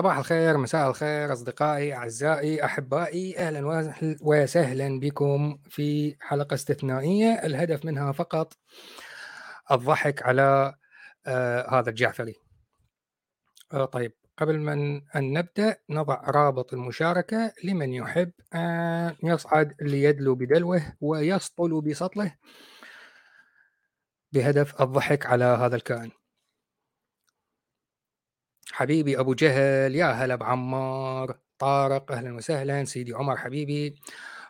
صباح الخير مساء الخير أصدقائي أعزائي أحبائي. أهلا وسهلا بكم في حلقة استثنائية. الهدف منها فقط الضحك على آه هذا الجعفري. آه طيب قبل من أن نبدأ نضع رابط المشاركة لمن يحب أن يصعد ليدلو بدلوه ويسطل بسطله بهدف الضحك على هذا الكائن. حبيبي أبو جهل يا هلا بعمار طارق أهلا وسهلا سيدي عمر حبيبي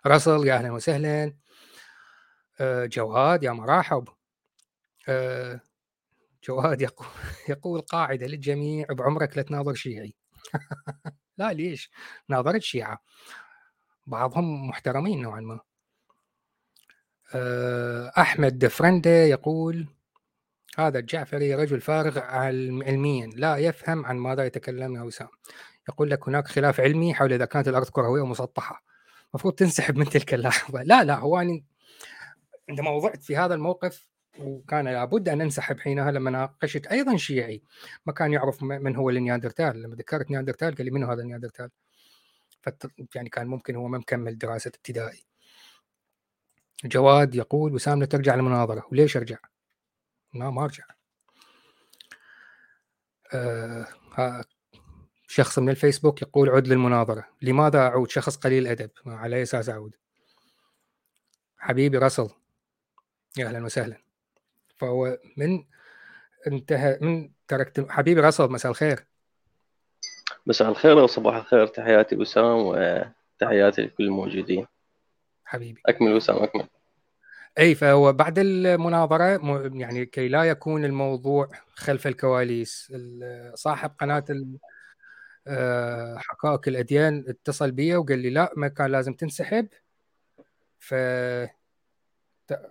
رسل يا أهلا وسهلا. آه، جواد يا مرحب آه، جواد يقول يقول قاعدة للجميع بعمرك لا تناظر شيعي. لا ليش؟ ناظرت شيعة. بعضهم محترمين نوعا ما. آه، أحمد دفرنده يقول هذا الجعفري رجل فارغ علميا لا يفهم عن ماذا يتكلم وسام يقول لك هناك خلاف علمي حول إذا كانت الأرض كروية مسطحة. المفروض تنسحب من تلك اللحظة. لا لا هو أنا عندما وضعت في هذا الموقف وكان لابد أن أنسحب حينها لما ناقشت أيضا شيعي. ما كان يعرف من هو النياندرتال لما ذكرت نياندرتال قال لي من هذا النياندرتال فت... يعني كان ممكن هو ما مكمل دراسة ابتدائي. جواد يقول وسام لا ترجع للمناظرة. وليش أرجع؟ ما ما أرجع. آه شخص من الفيسبوك يقول عد للمناظرة. لماذا أعود؟ شخص قليل أدب على أي أساس أعود؟ حبيبي رسل يا أهلا وسهلا. فهو من انتهى من تركت حبيبي رسل مساء الخير. مساء الخير وصباح الخير. تحياتي وسام وتحياتي لكل الموجودين. حبيبي. أكمل وسام أكمل. إي فهو بعد المناظرة يعني كي لا يكون الموضوع خلف الكواليس صاحب قناة آه، حقائق الأديان اتصل بي وقال لي لا ما كان لازم تنسحب. ف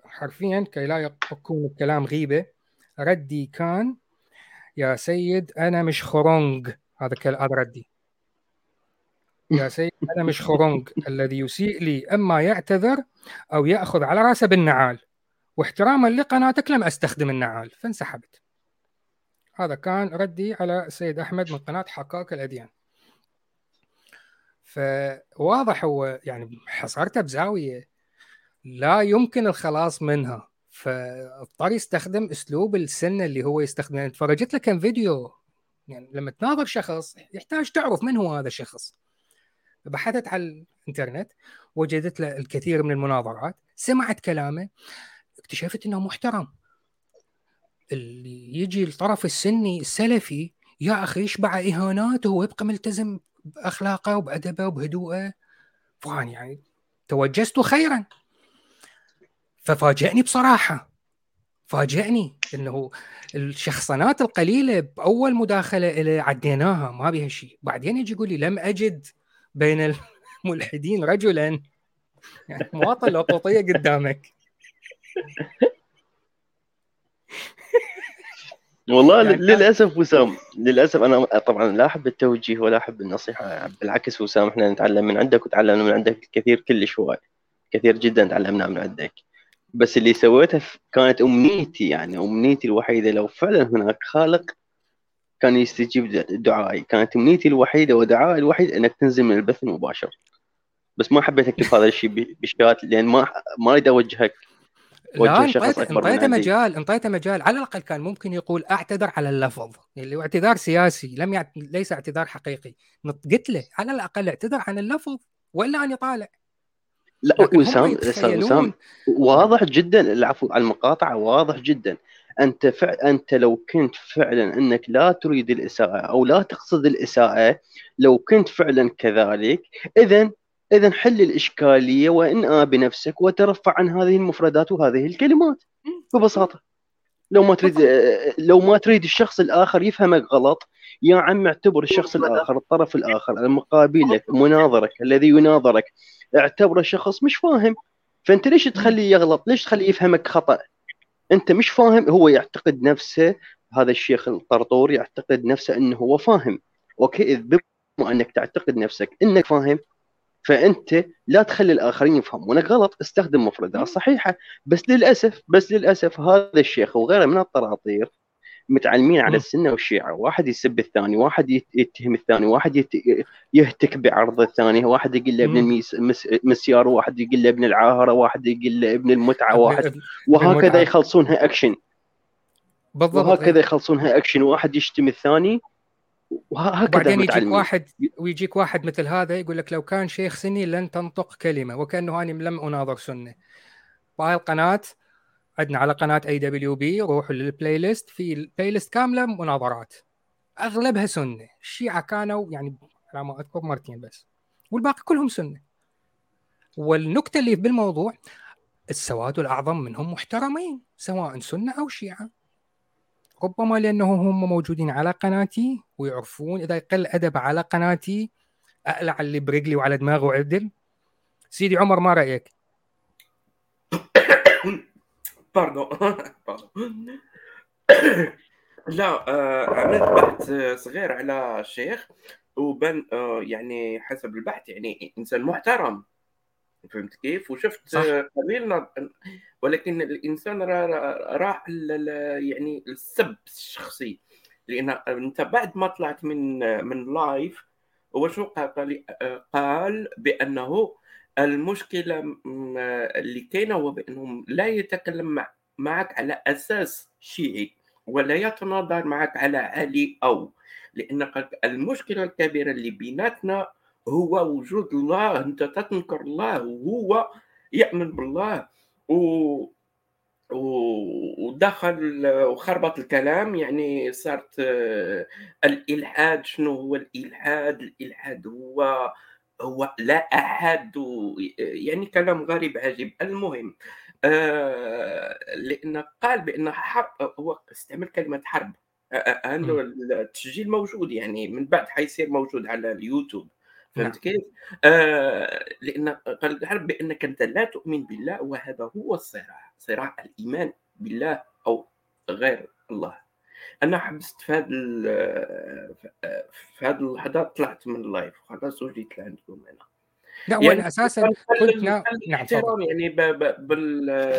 حرفيا كي لا يكون الكلام غيبة ردي كان يا سيد أنا مش خرونج. هذا هذا ردي. يا سيد أنا مش خرونج. الذي يسيء لي أما يعتذر أو يأخذ على راسه بالنعال. واحتراما لقناتك لم أستخدم النعال. فانسحبت. هذا كان ردي على السيد أحمد من قناة حقائق الأديان. فواضح هو يعني حصرته بزاوية لا يمكن الخلاص منها. فاضطر يستخدم أسلوب السنة اللي هو يستخدمه. يعني فرجت له كم فيديو. يعني لما تناظر شخص يحتاج تعرف من هو هذا الشخص. بحثت على الإنترنت وجدت له الكثير من المناظرات سمعت كلامه اكتشفت إنه محترم. اللي يجي الطرف السني السلفي يا أخي يشبع إهانات؟ وهو يبقى ملتزم بأخلاقه وبأدبه وبهدوءه. فان يعني توجست خيرا. ففاجئني بصراحة. فاجئني إنه الشخصنات القليلة بأول مداخلة له عديناها ما بها شيء. بعدين يجي يقول لي لم أجد بين الملحدين رجلا. يعني مواطن لقطية قدامك. والله يعني للأسف وسام للأسف أنا طبعا لا أحب التوجيه ولا أحب النصيحة بالعكس وسام إحنا نتعلم من عندك وتعلمنا من عندك الكثير كلش هواي كثير جدا تعلمنا من عندك. بس اللي سويته كانت أمنيتي يعني أمنيتي الوحيدة لو فعلا هناك خالق كان يستجيب دعائي. كانت أمنيتي الوحيدة ودعائي الوحيد أنك تنزل من البث المباشر. بس ما حبيت أكتب هذا الشيء بشات لأن ما ما أريد أوجهك. لا انطيته مجال انطيته مجال. على الأقل كان ممكن يقول اعتذر على اللفظ. اللي هو اعتذار سياسي لم يعت... ليس اعتذار حقيقي. قلت له على الأقل اعتذر عن اللفظ ولا أن يطالع. لا وسام وسام واضح جدا. العفو على المقاطعة واضح جدا. أنت فع... أنت لو كنت فعلا أنك لا تريد الإساءة أو لا تقصد الإساءة لو كنت فعلا كذلك اذا اذا حل الإشكالية وانأى بنفسك وترفع عن هذه المفردات وهذه الكلمات. ببساطة. لو ما تريد لو ما تريد الشخص الآخر يفهمك غلط يا عم اعتبر الشخص الآخر الطرف الآخر المقابل لك مناظرك الذي يناظرك اعتبره شخص مش فاهم. فأنت ليش تخليه يغلط؟ ليش تخليه يفهمك خطأ؟ أنت مش فاهم هو يعتقد نفسه هذا الشيخ الطرطور يعتقد نفسه إنه هو فاهم. أوكي بما أنك تعتقد نفسك إنك فاهم فأنت لا تخلي الآخرين يفهمونك غلط استخدم مفردات صحيحة. بس للأسف بس للأسف هذا الشيخ وغيره من الطراطير متعلمين على السنة والشيعة. واحد يسب الثاني واحد يتهم الثاني واحد يهتك بعرض الثاني واحد يقول له ابن المسيار واحد يقول له ابن العاهرة واحد يقول له ابن المتعة واحد وهكذا يخلصونها اكشن بالضبط. وهكذا يخلصونها اكشن واحد يشتم الثاني وهكذا بعدين يجيك واحد ويجيك واحد مثل هذا يقول لك لو كان شيخ سني لن تنطق كلمة وكأنه اني لم أناظر سنة. بهاي القناه عندنا على قناة AWP روحوا لل playlist في ال playlist كاملة مناظرات. أغلبها سنة. الشيعة كانوا يعني على ما أذكر مرتين بس. والباقي كلهم سنة. والنكتة اللي بالموضوع السواد الأعظم منهم محترمين سواء سنة أو شيعة. ربما لأنه هم موجودين على قناتي ويعرفون إذا يقل أدب على قناتي أقلع اللي برجلي وعلى دماغه وعدل. سيدي عمر ما رأيك؟ باردون لا آه عملت بحث صغير على الشيخ وبن آه يعني حسب البحث يعني إنسان محترم. فهمت كيف؟ وشفت قليل ولكن الإنسان راح يعني السب الشخصي. لأن أنت بعد ما طلعت من من لايف هو شو قال قال بأنه المشكلة اللي كاينة هو بأنهم لا يتكلم معك على أساس شيعي ولا يتناظر معك على علي أو. لأن المشكلة الكبيرة اللي بيناتنا هو وجود الله أنت تنكر الله وهو يؤمن بالله و ودخل وخربط الكلام يعني صارت آه، الإلحاد شنو هو الإلحاد؟ الإلحاد هو هو لا أحد يعني كلام غريب عجيب. المهم آه لأن قال بأن حرب هو استعمل كلمة حرب. انه التسجيل موجود يعني من بعد حيصير موجود على اليوتيوب. فهمت نعم. كيف؟ آه لأن قال الحرب بأنك أنت لا تؤمن بالله وهذا هو الصراع صراع الإيمان بالله أو غير الله. أنا حبست في هذا في هذه اللحظات طلعت من ال live خلاص وجيت لعندكم أنا لا يعني وأنا أساسا كنت نعم يعني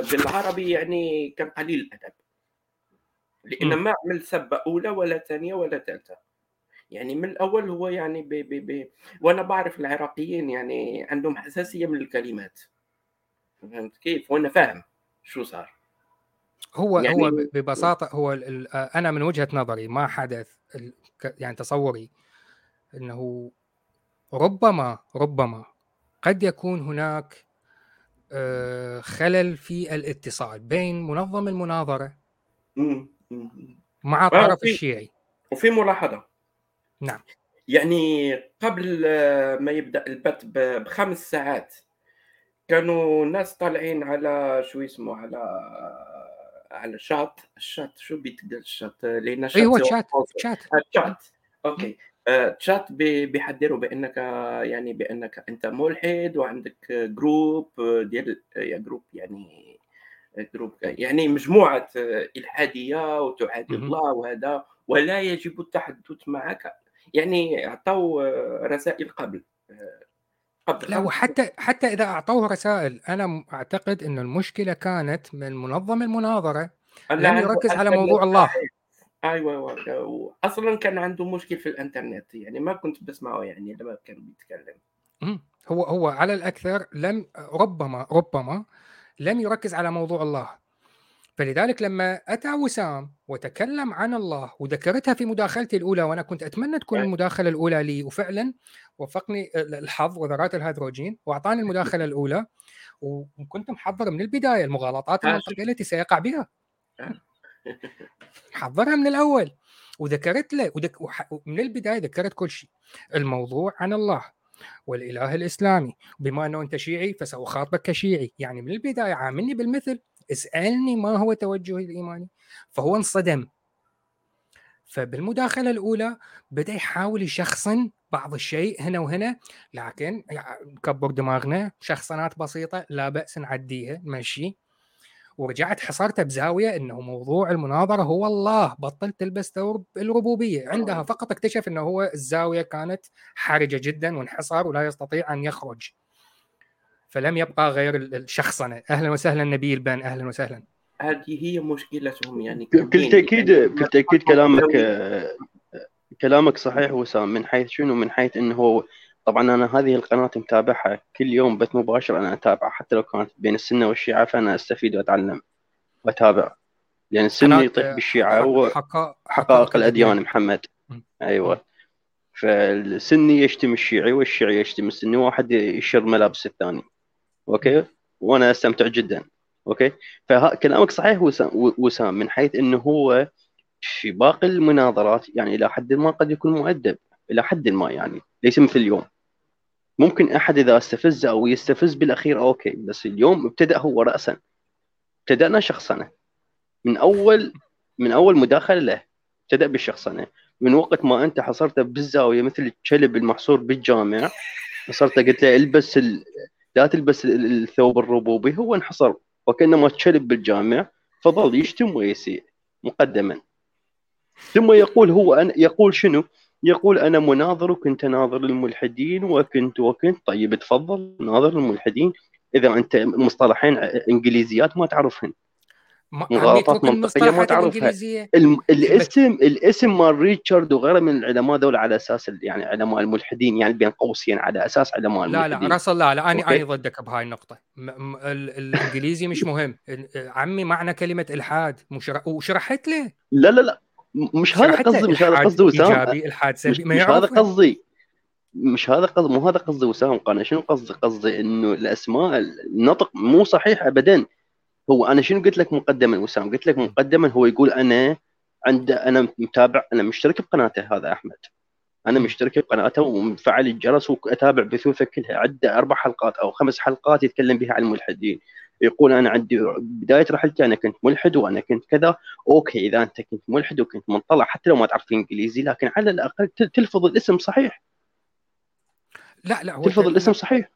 بالعربي يعني كان قليل الأدب. لأن ما عمل سبة أولى ولا ثانية ولا ثالثة. يعني من الأول هو يعني بي بي بي وأنا بعرف العراقيين يعني عندهم حساسية من الكلمات. فهمت كيف؟ وأنا فاهم شو صار. هو يعني هو ببساطة هو أنا من وجهة نظري ما حدث يعني تصوري إنه ربما ربما قد يكون هناك آه، خلل في الاتصال بين منظم المناظرة مع الطرف آه الشيعي. وفي ملاحظة. نعم. يعني قبل ما يبدأ البث بخمس ساعات كانوا ناس طالعين على شو اسمه على على chat ال chat شو بيتقال الشات لأن شات أيوه chat chat chat. Okay. Chat بيحذروا بأنك يعني بأنك أنت ملحد وعندك group ديال group يعني group يعني مجموعة إلحادية وتعادي الله وهذا ولا يجب التحدث معك. يعني اعطوا رسائل قبل. لا وحتى حتى إذا أعطوه رسائل أنا أعتقد إن المشكلة كانت من منظم المناظرة لم يركز على موضوع الله. أيوه أيوه أصلا كان عنده مشكل في الإنترنت يعني ما كنت بسمعه يعني لما كان بيتكلم. هو هو على الأكثر لم ربما ربما لم يركز على موضوع الله. فلذلك لما أتى وسام وتكلم عن الله وذكرتها في مداخلتي الأولى وأنا كنت أتمنى تكون المداخلة الأولى لي وفعلا وفقني الحظ وذرات الهيدروجين وأعطاني المداخلة الأولى وكنت محضر من البداية المغالطات المنطقية التي سيقع بها. حضرها من الأول. وذكرت له ودك... من البداية ذكرت كل شيء. الموضوع عن الله والإله الإسلامي. بما أنه أنت شيعي فسأخاطبك كشيعي. يعني من البداية عاملني بالمثل. اسألني ما هو توجهي الايماني فهو انصدم. فبالمداخلة الأولى بدأ يحاول يشخصن بعض الشيء هنا وهنا لكن نكبر دماغنا شخصنات بسيطة لا بأس نعديها ماشي. ورجعت حصرته بزاوية إنه موضوع المناظرة هو الله بطل تلبس ثوب الربوبية. عندها فقط اكتشف إنه هو الزاوية كانت حرجة جدا وانحصر ولا يستطيع أن يخرج. فلم يبقى غير الشخصنه أهلا وسهلا نبيل بن أهلا وسهلا. هذه هي مشكلتهم يعني بكل تاكيد بكل تأكيد كلامك آه، كلامك صحيح وسام من حيث شنو؟ من حيث إنه هو طبعا أنا هذه القناة متابعها كل يوم بث مباشر أنا أتابعها حتى لو كانت بين السنة والشيعة فأنا أستفيد وأتعلم وأتابع. لأن السنة يطيح بالشيعة هو حقائق الأديان محمد. أيوه. فالسني يشتم الشيعي والشيعي يشتم السني واحد يشر ملابس الثاني. Okay؟ وأنا أستمتع جدا. Okay؟ فكلامك صحيح وسام من حيث إنه هو في باقي المناظرات يعني إلى حد ما قد يكون مؤدب إلى حد ما يعني ليس مثل اليوم. ممكن أحد إذا استفز أو يستفز بالأخير okay بس اليوم ابتدأ هو راسا. ابتدأنا شخصنه من أول من أول مداخلة له ابتدأ بالشخصنه من وقت ما أنت حصرته بالزاويه مثل الكلب المحصور بالجامع حصرته قلت له البس ال... لا تلبس الثوب الربوبي هو انحصر وكأنما كلب بالجامع فظل يشتم ويسيء مقدما. ثم يقول هو أنا يقول شنو؟ يقول أنا مناظر وكنت ناظر الملحدين وكنت وكنت. طيب تفضل ناظر الملحدين إذا أنت مصطلحين إنجليزيات ما تعرفهن. مغالطات منطقية ما تعرفها. الاسم الاسم مال ريتشارد وغيره من العلماء ذول على أساس يعني علماء الملحدين يعني بين قوسين على أساس علماء لا الملحدين. لا راسل لا لا أنا أنا ضدك بهاي النقطة. م- الإنجليزي مش مهم. عمي معنى كلمة إلحاد. وشرحت له لا لا لا. مش هذا قصدي مش هذا قصدي وسام. إيجابي إلحاد سلبي. مش, مش هذا قصدي. مش هذا قصدي مو هذا قصدي وسام. أنا شنو قصدي؟ قصدي إنه الأسماء النطق مو صحيح ابدا. هو أنا شنو قلت لك مقدما وسام؟ قلت لك مقدما هو يقول أنا عند أنا متابع أنا مشترك بقناته هذا أحمد. أنا مشترك بقناته ومفعل الجرس وأتابع بثوثه كلها. عنده أربع حلقات أو خمس حلقات يتكلم بها عن الملحدين. يقول أنا عندي بداية رحلتي أنا كنت ملحد وأنا كنت كذا. Okay إذا أنت كنت ملحد وكنت منطلع حتى لو ما تعرف إنجليزي لكن على الأقل تلفظ الاسم صحيح. لا لا هو تلفظ الاسم صحيح.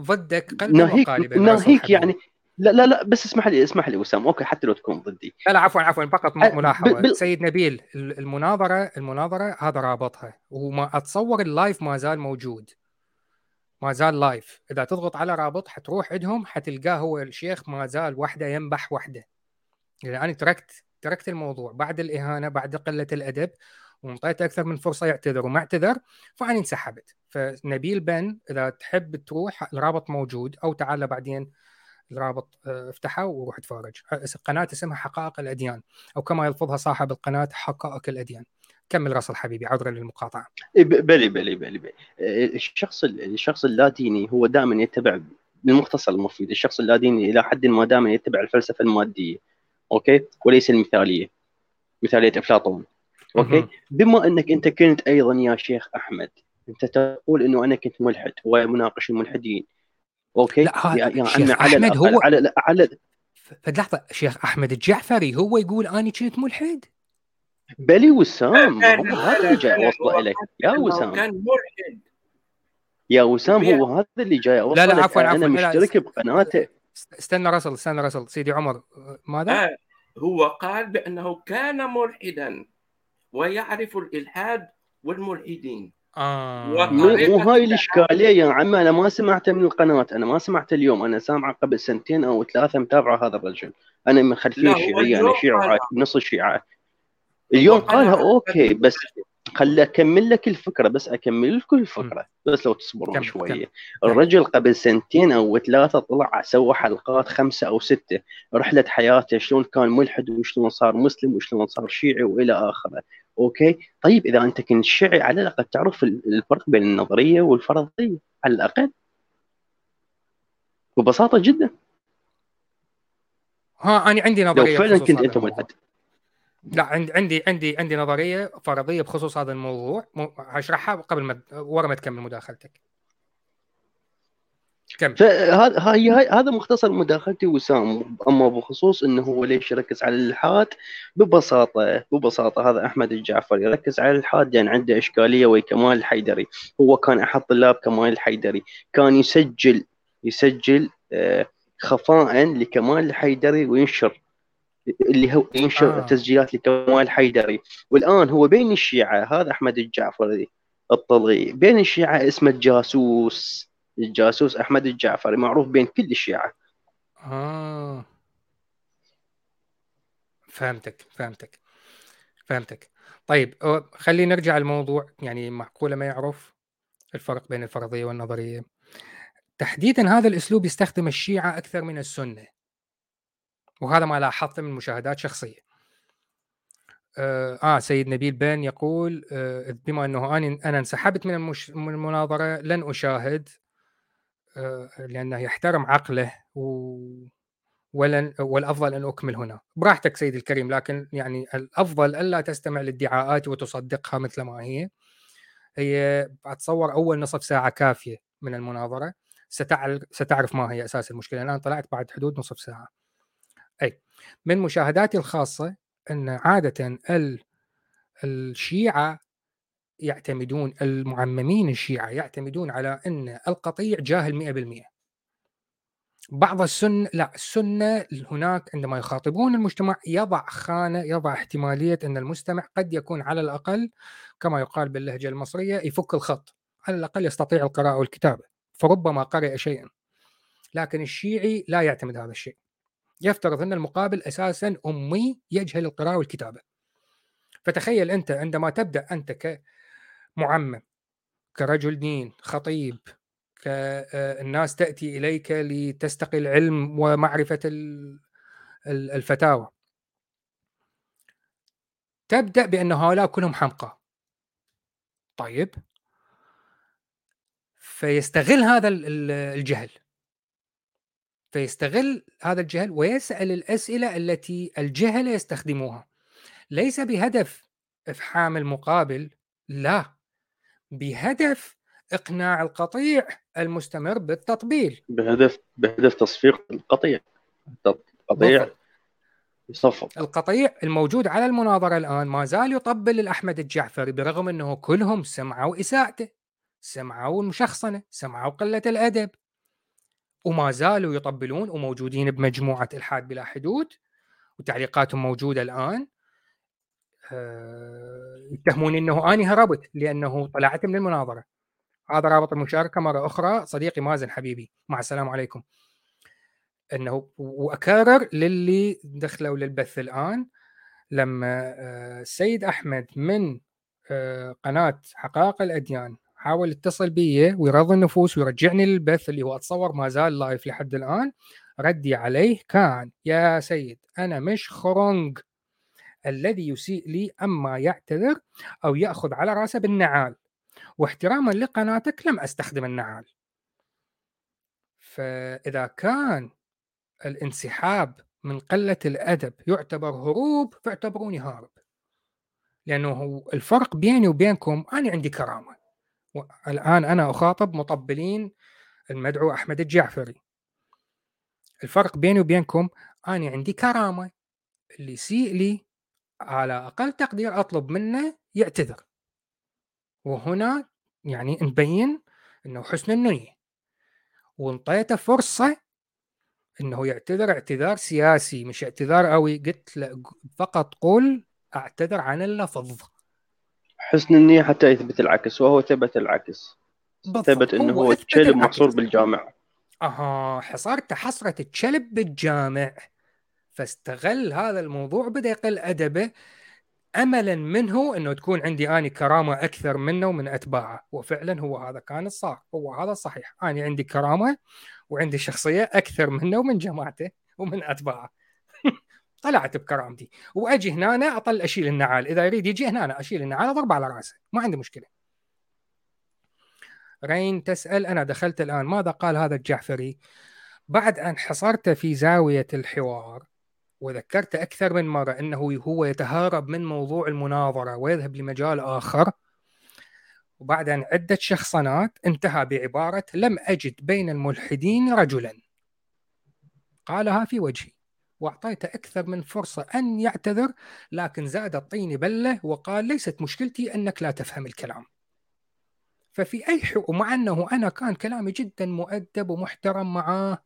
ضدك قلبا ناهيك ناهيك يعني لا لا لا بس اسمح لي اسمح لي وسام. Okay حتى لو تكون ضدي. لا لا عفوا عفوا فقط ملاحظة. بل... سيد نبيل المناظرة المناظرة هذا رابطها. وما أتصور ال live ما زال موجود. ما زال لايف. إذا تضغط على رابط حتروح عندهم حتلقاه هو الشيخ ما زال وحده ينبح وحده. يعني أنا تركت تركت الموضوع. بعد الإهانة بعد قلة الأدب وانطيته أكثر من فرصة يعتذر وما اعتذر فأنا انسحبت. فنبيل بن إذا تحب تروح الرابط موجود. أو تعال بعدين الرابط آه، افتحه وروح اتفرج. قناة اسمها حقائق الأديان أو كما يلفظها صاحب القناة حقائق الأديان. كمل راسل حبيبي عذرا للمقاطعة. إيه، بلي بلي بلي, بلي. آه، الشخص الشخص اللاديني هو دائما يتبع بالمختصر المفيد الشخص اللاديني إلى حد ما دائما يتبع الفلسفة المادية okay؟ وليس المثالية مثالية أفلاطون okay؟ بما أنك أنت كنت أيضا يا شيخ أحمد أنت تقول إنه أنا كنت ملحد ومناقش الملحدين. Okay؟ لا يا, يا عمي على أحمد هو على على فلحظة شيخ أحمد الجعفري هو يقول اني كنت ملحد؟ بلي وسام هذا اللي جاي اوصله لك يا وسام. كان ملحد. يا وسام هو هذا اللي جاي اوصله لا لا عفوا عفوا أنا مشترك بقناته. استنى رسل استنى رسل سيدي عمر ماذا؟ آه هو قال بأنه كان ملحدا ويعرف الإلحاد والملحدين. آه. مو مو هاي الإشكالية يا عمي أنا ما سمعته من القناه أنا ما سمعته اليوم. أنا سامعه قبل سنتين أو ثلاثة متابعة هذا الرجل. أنا من خلفيه شيعيه أنا شيعة نص الشيعه اليوم قالها okay بس خلي أكمل لك الفكرة بس أكمل لكم الفكرة. بس لو تصبرون شوية. الرجل قبل سنتين أو ثلاثة طلع سوى حلقات خمسة أو ستة. رحلة حياته شلون كان ملحد وشلون صار مسلم وشلون صار شيعي وإلى آخره. Okay؟ طيب إذا أنت كنت شيعي على الأقل تعرف الفرق بين النظرية والفرضية على الأقل. ببساطة جدا. ها أنا عندي نظرية لو فعلا كنت أنت ملحد. لا عندي عندي عندي عندي نظرية فرضية بخصوص هذا الموضوع. هشرحها قبل ما ورا ما تكمل مداخلتك. كم؟ فهذا هذا مختصر مداخلتي وسام. أما بخصوص إنه هو ليش يركز على الالحاد ببساطة ببساطة. هذا أحمد الجعفري. يركز على الالحاد لأن يعني عنده إشكالية ويا كمال الحيدري هو كان احد طلاب كمال الحيدري كان يسجل يسجل آه، خفاء لكمال الحيدري وينشر. اللي هو ينشر آه. تسجيلات لكمال الحيدري والآن هو بين الشيعة هذا أحمد الجعفري الطلغي بين الشيعة اسمه الجاسوس الجاسوس أحمد الجعفري معروف بين كل الشيعة. آه. فهمتك فهمتك فهمتك. طيب خلينا نرجع للموضوع يعني معقولة ما يعرف الفرق بين الفرضية والنظرية. تحديدا هذا الأسلوب يستخدم الشيعة أكثر من السنة وهذا ما لاحظته من مشاهدات شخصية. آه, آه سيد نبيل بن يقول آه بما أنه أنا أنا انسحبت من, المش... من المناظرة لن أشاهد آه لأنه يحترم عقله و... ولن والأفضل أن أكمل هنا. براحتك سيدي الكريم لكن يعني الأفضل ألا تستمع للادعاءات وتصدقها مثل ما هي. هي أتصور أول نصف ساعة كافية من المناظرة. ستعرف ما هي أساس المشكلة. الآن طلعت بعد حدود نصف ساعة. أي من مشاهداتي الخاصة أن عادة الشيعة يعتمدون المعممين الشيعة يعتمدون على إن القطيع جاهل 100% بعض السنة لا السنة هناك عندما يخاطبون المجتمع يضع خانة يضع احتمالية أن المستمع قد يكون على الأقل كما يقال باللهجة المصرية يفك الخط. على الأقل يستطيع القراءة والكتابة فربما قرأ شيئا. لكن الشيعي لا يعتمد هذا الشيء. يفترض أن المقابل أساسا أمي يجهل القراءة والكتابة. فتخيل أنت عندما تبدأ أنت كمعمم كرجل دين خطيب كالناس تأتي إليك لتستقي العلم ومعرفة الفتاوى. تبدأ بأن هؤلاء كلهم حمقى طيب. فيستغل هذا الجهل. فيستغل هذا الجهل ويسأل الأسئلة التي الجهل يستخدموها. ليس بهدف إفحام المقابل لا. بهدف إقناع القطيع المستمر بالتطبيل. بهدف بهدف تصفيق القطيع. القطيع يصفق. القطيع الموجود على المناظرة الآن ما زال يطبل الأحمد الجعفري برغم أنه كلهم سمعوا إساءته سمعوا المشخصنة سمعوا قلة الأدب وما زالوا يطبلون وموجودين بمجموعة إلحاد بلا حدود وتعليقاتهم موجودة الآن. آه، يتهموني أنه أنا هربت لأنه طلعت من المناظرة. هذا رابط المشاركة مرة أخرى. صديقي مازن حبيبي مع السلام عليكم. أنه وأكرر للي دخلوا للبث الآن لما آه، السيد أحمد من آه، قناة حقائق الأديان حاول يتصل بي ويرضي النفوس ويرجعني للبث اللي هو أتصور ما زال لايف لحد الآن. ردي عليه كان يا سيد أنا مش خرنج الذي يسيء لي أما يعتذر أو يأخذ على رأسه بالنعال. واحتراما لقناتك لم أستخدم النعال. فإذا كان الانسحاب من قلة الأدب يعتبر هروب فاعتبروني هارب. لأنه الفرق بيني وبينكم أنا عندي كرامة. الآن أنا أخاطب مطبلين المدعو أحمد الجعفري. الفرق بيني وبينكم أنا عندي كرامة. اللي يسيء لي على أقل تقدير أطلب منه يعتذر. وهنا يعني نبين أنه حسن النية. وانطيته فرصة أنه يعتذر اعتذار سياسي مش اعتذار قوي. قلت له فقط قل أعتذر عن اللفظ. حسن النية حتى يثبت العكس وهو ثبت العكس. ثبت إنه هو تشلب محصور بالجامع. أها حصرت حصرة الشلب بالجامع. فاستغل هذا الموضوع بدأ يقل أدبه املا منه إنه تكون عندي اني كرامة أكثر منه ومن أتباعه. وفعلا هو هذا كان الصح هو هذا الصحيح. اني عندي كرامة وعندي شخصية أكثر منه ومن جماعته ومن أتباعه. طلعت بكرامتي. وأجي هنا أنا أطل أشيل النعال. إذا يريد يجي هنا أنا أشيل النعال اضرب على رأسه. ما عندي مشكلة. رين تسأل أنا دخلت الآن ماذا قال هذا الجعفري؟ بعد أن حصرت في زاوية الحوار وذكرت أكثر من مرة إنه هو يتهارب من موضوع المناظرة ويذهب لمجال آخر وبعد أن عدة شخصنات انتهى بعبارة لم أجد بين الملحدين رجلا قالها في وجهي واعطيته أكثر من فرصة أن يعتذر لكن زاد الطين بلة وقال ليست مشكلتي أنك لا تفهم الكلام. ففي أي حق ومع أنه أنا كان كلامي جدا مؤدب ومحترم معاه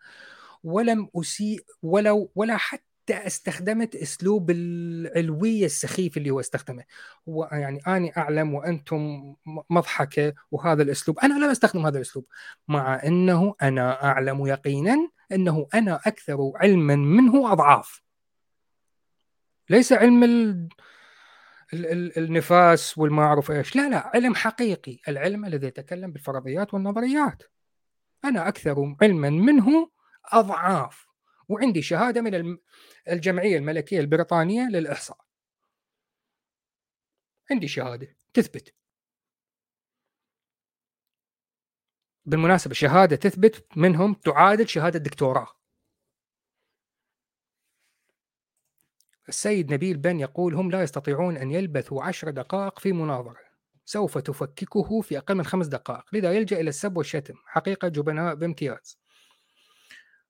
ولم أسيء ولو ولا حتى استخدمت أسلوب العلويه السخيف اللي هو استخدمه. هو يعني أني أعلم وأنتم مضحكة وهذا الأسلوب. أنا لم أستخدم هذا الأسلوب مع إنه أنا أعلم يقينا أنه أنا أكثر علما منه أضعاف. ليس علم. ال... النفاس والما اعرف إيش. لا لا علم حقيقي. العلم الذي يتكلم بالفرضيات والنظريات. أنا أكثر علما منه أضعاف. وعندي شهادة من الجمعية الملكية البريطانية للإحصاء. عندي شهادة تثبت. بالمناسبة شهادة تثبت منهم تعادل شهادة دكتوراه السيد نبيل بن يقول هم لا يستطيعون أن يلبثوا عشر دقائق في مناظرة. سوف تفككه في أقل من خمس دقائق. لذا يلجأ إلى السب والشتم. حقيقة جبناء بامتياز.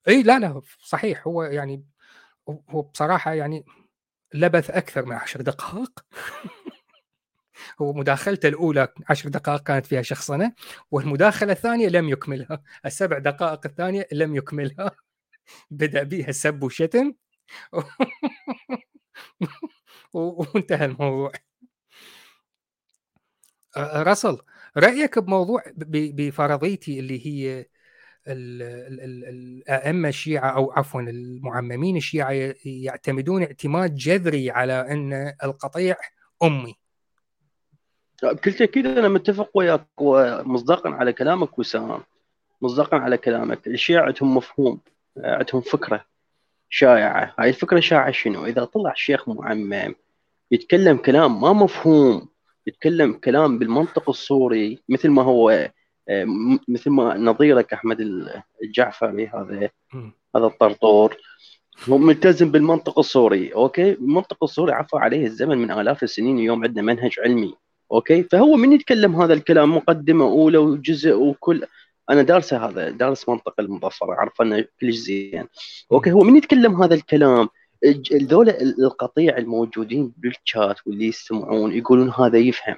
اي لا لا صحيح هو يعني هو بصراحة يعني لبث أكثر من عشر دقائق. هو مداخلته الأولى عشر دقائق كانت فيها شخصنة والمداخلة الثانية لم يكملها. السبع دقائق الثانية لم يكملها. بدأ بها سب وشتم. وانتهى الموضوع. رسل رأيك بموضوع بفرضيتي اللي هي الأئمة الشيعة أو عفوا المعممين الشيعة يعتمدون اعتماد جذري على أن القطيع أمي. بكل تأكيد أنا متفق وياك ومصداقا على كلامك وسام. مصداقا على كلامك. الشيعة عندهم مفهوم عندهم فكرة شائعة. هاي الفكرة شائعة شنو؟ إذا طلع شيخ معمم يتكلم كلام ما مفهوم يتكلم كلام بالمنطق الصوري مثل ما هو مثل ما نظيرك أحمد الجعفري هذا هذا الطرطور. هو ملتزم بالمنطق الصوري أوكي؟ المنطق الصوري عفى عليه الزمن من آلاف السنين اليوم عندنا منهج علمي Okay؟ فهو من يتكلم هذا الكلام مقدمة أولى وجزء وكل. أنا دارسه هذا دارس منطق المظفر أعرف أنه كلش زين. Okay؟ هو من يتكلم هذا الكلام. ذولا القطيع الموجودين بالشات واللي يستمعون يقولون هذا يفهم.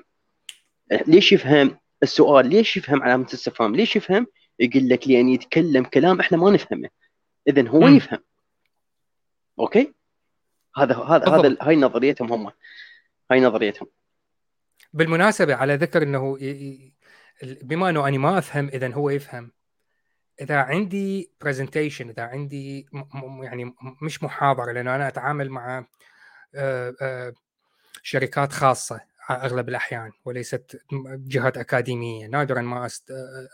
ليش يفهم؟ السؤال ليش يفهم علامة استفهام؟ ليش يفهم؟ يقول لك لأن يتكلم كلام إحنا ما نفهمه. اذا هو م. يفهم. Okay؟ هذا هذا هذا هاي نظريتهم هم. هاي نظريتهم. بالمناسبة على ذكر إنه بما إنه أنا ما أفهم اذا هو يفهم. إذا عندي برزنتيشن إذا عندي يعني مش محاضرة لأنه أنا أتعامل مع شركات خاصة. أغلب الأحيان وليست جهات أكاديمية. نادرا ما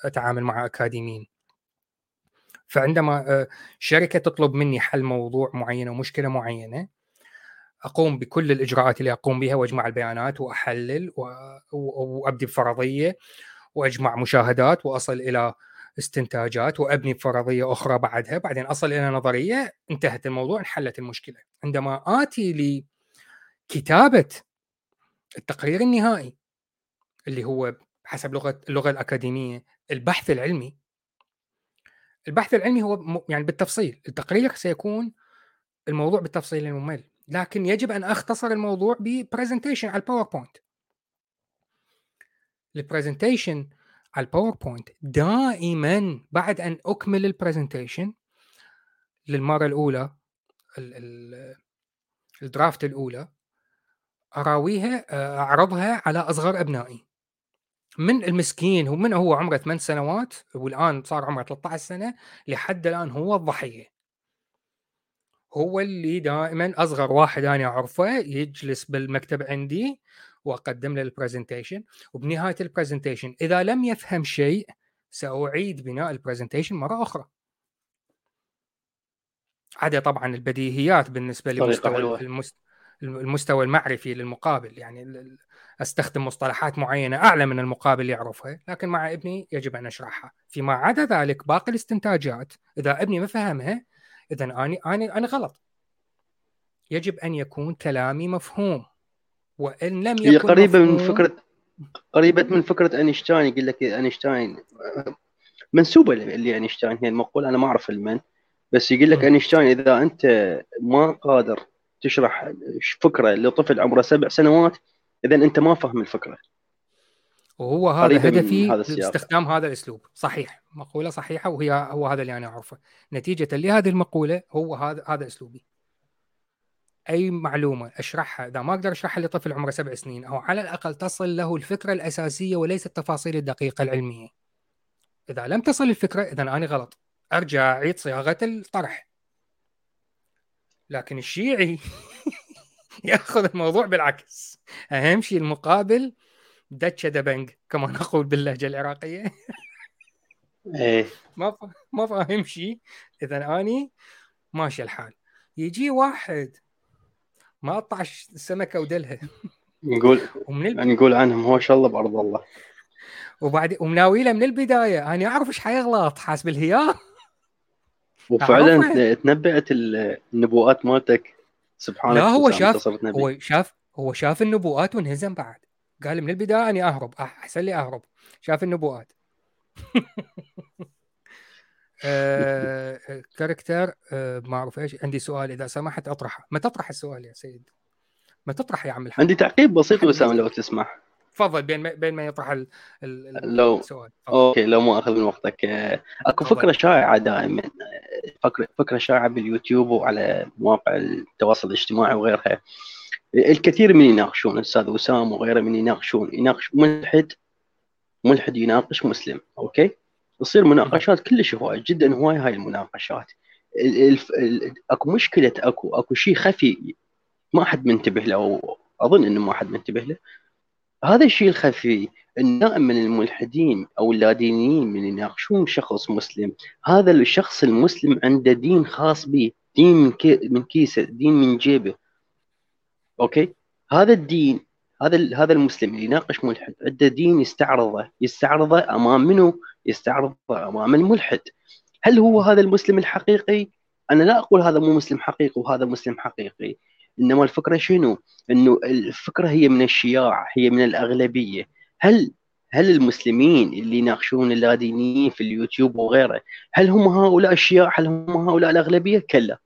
أتعامل مع أكاديميين. فعندما شركة تطلب مني حل موضوع معين أو مشكلة معينة أقوم بكل الإجراءات اللي أقوم بها وأجمع البيانات وأحلل وأبدي بفرضية وأجمع مشاهدات وأصل إلى استنتاجات وأبني فرضيه أخرى بعدها. بعدين أصل إلى نظرية انتهت الموضوع انحلت المشكلة. عندما آتي لكتابه التقرير النهائي اللي هو حسب لغة اللغة الأكاديمية البحث العلمي. البحث العلمي هو يعني بالتفصيل التقرير سيكون الموضوع بالتفصيل الممل لكن يجب أن أختصر الموضوع ببرزنتيشن على الباوربوينت البرزنتيشن على الباوربوينت دائما بعد أن أكمل ال presentation للمرة الأولى ال draft الأولى أراويها آه، أعرضها على أصغر أبنائي. من المسكين هو من هو عمره 8 سنوات والآن صار عمره 13 سنة لحد الآن هو الضحية. هو اللي دائما أصغر واحد أنا أعرفه يجلس بالمكتب عندي وأقدم له ال presentation وبنهاية ال presentation إذا لم يفهم شيء سأعيد بناء ال presentation مرة أخرى. عدا طبعا البديهيات بالنسبة لمستوى المست... المستوى المعرفي للمقابل. يعني أستخدم مصطلحات معينة أعلى من المقابل يعرفها لكن مع ابني يجب أن أشرحها. فيما عدا ذلك باقي الاستنتاجات. إذا ابني ما فهمها إذا أني أني أنا غلط. يجب أن يكون كلامي مفهوم. وإن لم يكن هي قريبة من فكره قريبة من فكرة أينشتاين. يقول لك أينشتاين منسوبة لأينشتاين. هي المقولة أنا ما أعرف المن بس يقول لك أينشتاين إذا أنت ما قادر تشرح فكرة لطفل عمره سبع سنوات اذا أنت ما فاهم الفكرة. وهو هذا هدفي باستخدام هذا الأسلوب. صحيح مقولة صحيحة وهي هو هذا اللي أنا أعرفه. نتيجة لهذه المقولة هو هذا هذا أسلوبي. أي معلومة أشرحها إذا ما أقدر أشرحها لطفل عمره سبع سنين أو على الأقل تصل له الفكرة الأساسية وليس التفاصيل الدقيقة العلمية. إذا لم تصل الفكرة اذا أنا غلط. أرجع اعيد صياغة الطرح. لكن الشيعي ياخذ الموضوع بالعكس. أهم شيء المقابل دتشا دبنج كما نقول باللهجة العراقية. إيه. ما ف... ما فاهم شيء. إذا أني ماشي الحال. يجي واحد ما قطع السمكه ودلها. نقول ومن الب... نقول عنهم هو شاء الله بأرض الله. وبعد ومناويله من البداية. أنا أعرف إيش حيغلط حاسب الهيار. وفعلا تنبأت النبوءات مالتك. سبحان لا هو شاف هو شاف هو شاف النبوءات وانهزم بعد. قال من البداية اني أهرب. أحسن لي أهرب. شاف النبوءات. آه، كاركتر آه، ما اعرف إيش؟ عندي سؤال إذا سمحت أطرحه. ما تطرح السؤال يا سيد؟ ما تطرح يا عم الحاج. عندي تعقيب بسيط وسام لو تسمح. تفضل بين ما بين ما يطرح ال ال لو السؤال. فضل. okay لو ما أخذ من وقتك. آه، أكو فكرة شائعة دائما. فكره فكرة شائعة باليوتيوب وعلى مواقع التواصل الاجتماعي وغيرها. الكثير من يناقشون الأستاذ وسام وغيره من يناقشون يناقش ملحد ملحد يناقش مسلم okay؟ تصير مناقشات كلش هواي جدا هواي هاي المناقشات. أكو مشكلة اكو أكو شيء خفي ما حد منتبه له أو أظن إنه ما حد منتبه له. هذا الشيء الخفي إن دائما الملحدين أو اللادينيين من يناقشون شخص مسلم هذا الشخص المسلم عنده دين خاص به دين من, كي من كيسة دين من جيبه أوكي هذا الدين هذا هذا المسلم اللي يناقش ملحد عنده دين يستعرضه يستعرضه أمام منو؟ يستعرضه أمام الملحد هل هو هذا المسلم الحقيقي؟ أنا لا أقول هذا مو مسلم حقيقي وهذا مسلم حقيقي إنما الفكرة شنو؟ إنه الفكرة هي من الشياع هي من الأغلبية. هل هل المسلمين اللي يناقشون اللادينيين في اليوتيوب وغيره هل هم هؤلاء الشياع؟ هل هم هؤلاء الأغلبية؟ كلا.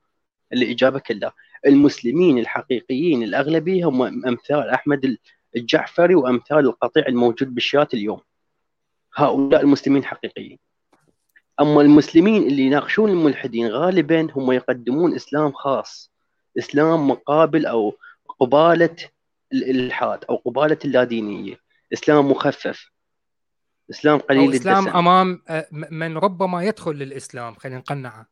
الإجابة كلا. المسلمين الحقيقيين الأغلبية هم أمثال أحمد الجعفري وأمثال القطيع الموجود بالشات اليوم. هؤلاء المسلمين الحقيقيين أما المسلمين اللي يناقشون الملحدين غالبا هم يقدمون إسلام خاص. إسلام مقابل أو قبالة الالحاد أو قبالة اللادينية. إسلام مخفف. إسلام قليل أو إسلام الدسم. أمام آه، من ربما يدخل للإسلام. خلينا نقنعه.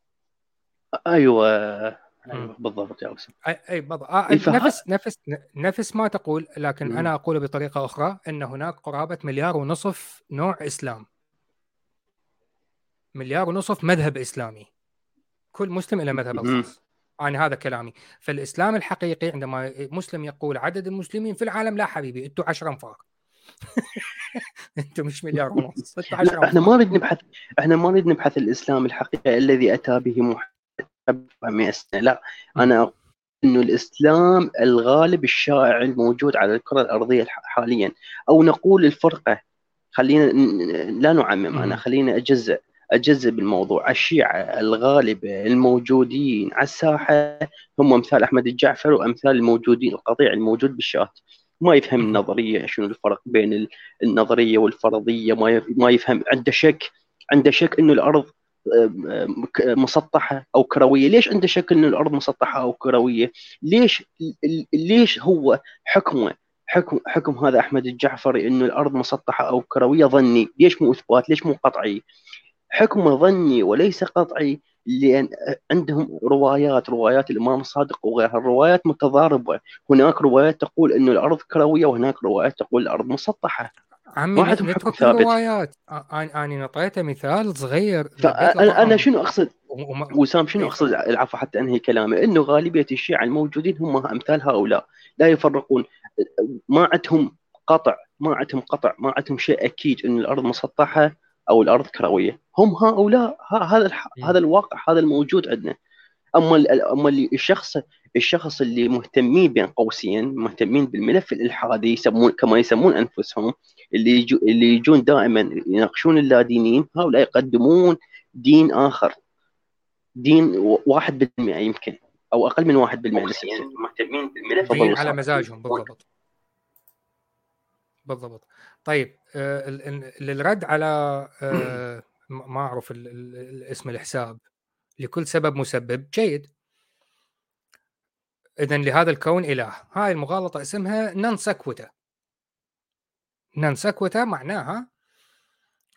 أيوه. أيوه بالضبط يا اسامه أي بالضبط. آه نفس نفس نفس ما تقول لكن م. أنا أقول بطريقة أخرى إن هناك قرابة مليار ونصف نوع إسلام. مليار ونصف مذهب إسلامي. كل مسلم له مذهب الخاص أنا هذا كلامي. فالإسلام الحقيقي عندما مسلم يقول عدد المسلمين في العالم لا حبيبي أنتم 10 أنفار. أنتم مش مليار ونص إحنا ما نريد نبحث إحنا ما نريد نبحث الإسلام الحقيقي الذي أتى به محمد 100 سنة. لا أنا أقول إنه الإسلام الغالب الشائع الموجود على الكرة الأرضية حاليا. أو نقول الفرقة خلينا لا نعمم أنا خلينا اجزء أجزء بالموضوع. الشيعة الغالبه الموجودين على الساحة هم أمثال أحمد الجعفر وأمثال الموجودين القطيع الموجود بالشات ما يفهم النظرية شنو الفرق بين النظرية والفرضية؟ ما ما يفهم. عنده شك عنده شك إنه الأرض مسطحة أو كروية، ليش عنده شك إنه الأرض مسطحة أو كروية؟ ليش ليش هو حكمه حكم حكم هذا أحمد الجعفري إنه الأرض مسطحة أو كروية؟ ظني، ليش مو إثبات؟ ليش مو قطعي؟ حكم ظني وليس قطعي لأن عندهم روايات روايات الإمام الصادق وغيرها. الروايات متضاربة. هناك روايات تقول انه الأرض كروية وهناك روايات تقول الأرض مسطحة. عمي ما عندهم حكم ثابت. الروايات. أنا نطيته مثال صغير أنا أنا شنو أقصد؟ وسام شنو أقصد؟ العفو حتى أنهي كلامي. إنه غالبية الشيعة الموجودين هم أمثال هؤلاء. لا يفرقون. ما عندهم قطع ما عندهم قطع ما عندهم شيء أكيد إن الأرض مسطحة. أو الأرض كروية. هم هؤلاء هذا هذا الواقع هذا الموجود عندنا. أما أما اللي الشخص الشخص اللي مهتمين بين قوسين مهتمين بالملف الإلحادي يسمون كما يسمون أنفسهم اللي يجو اللي يجون دائما يناقشون اللادينيين هؤلاء يقدمون دين آخر. دين 1% يمكن أو أقل من 1% مهتمين بالملف دين على مزاجهم بالضبط. بالضبط. طيب آه للرد على آه ما أعرف اسم الحساب لكل سبب مسبب جيد. اذا لهذا الكون إله. هاي المغالطة اسمها نان سكوتا non sequitur معناها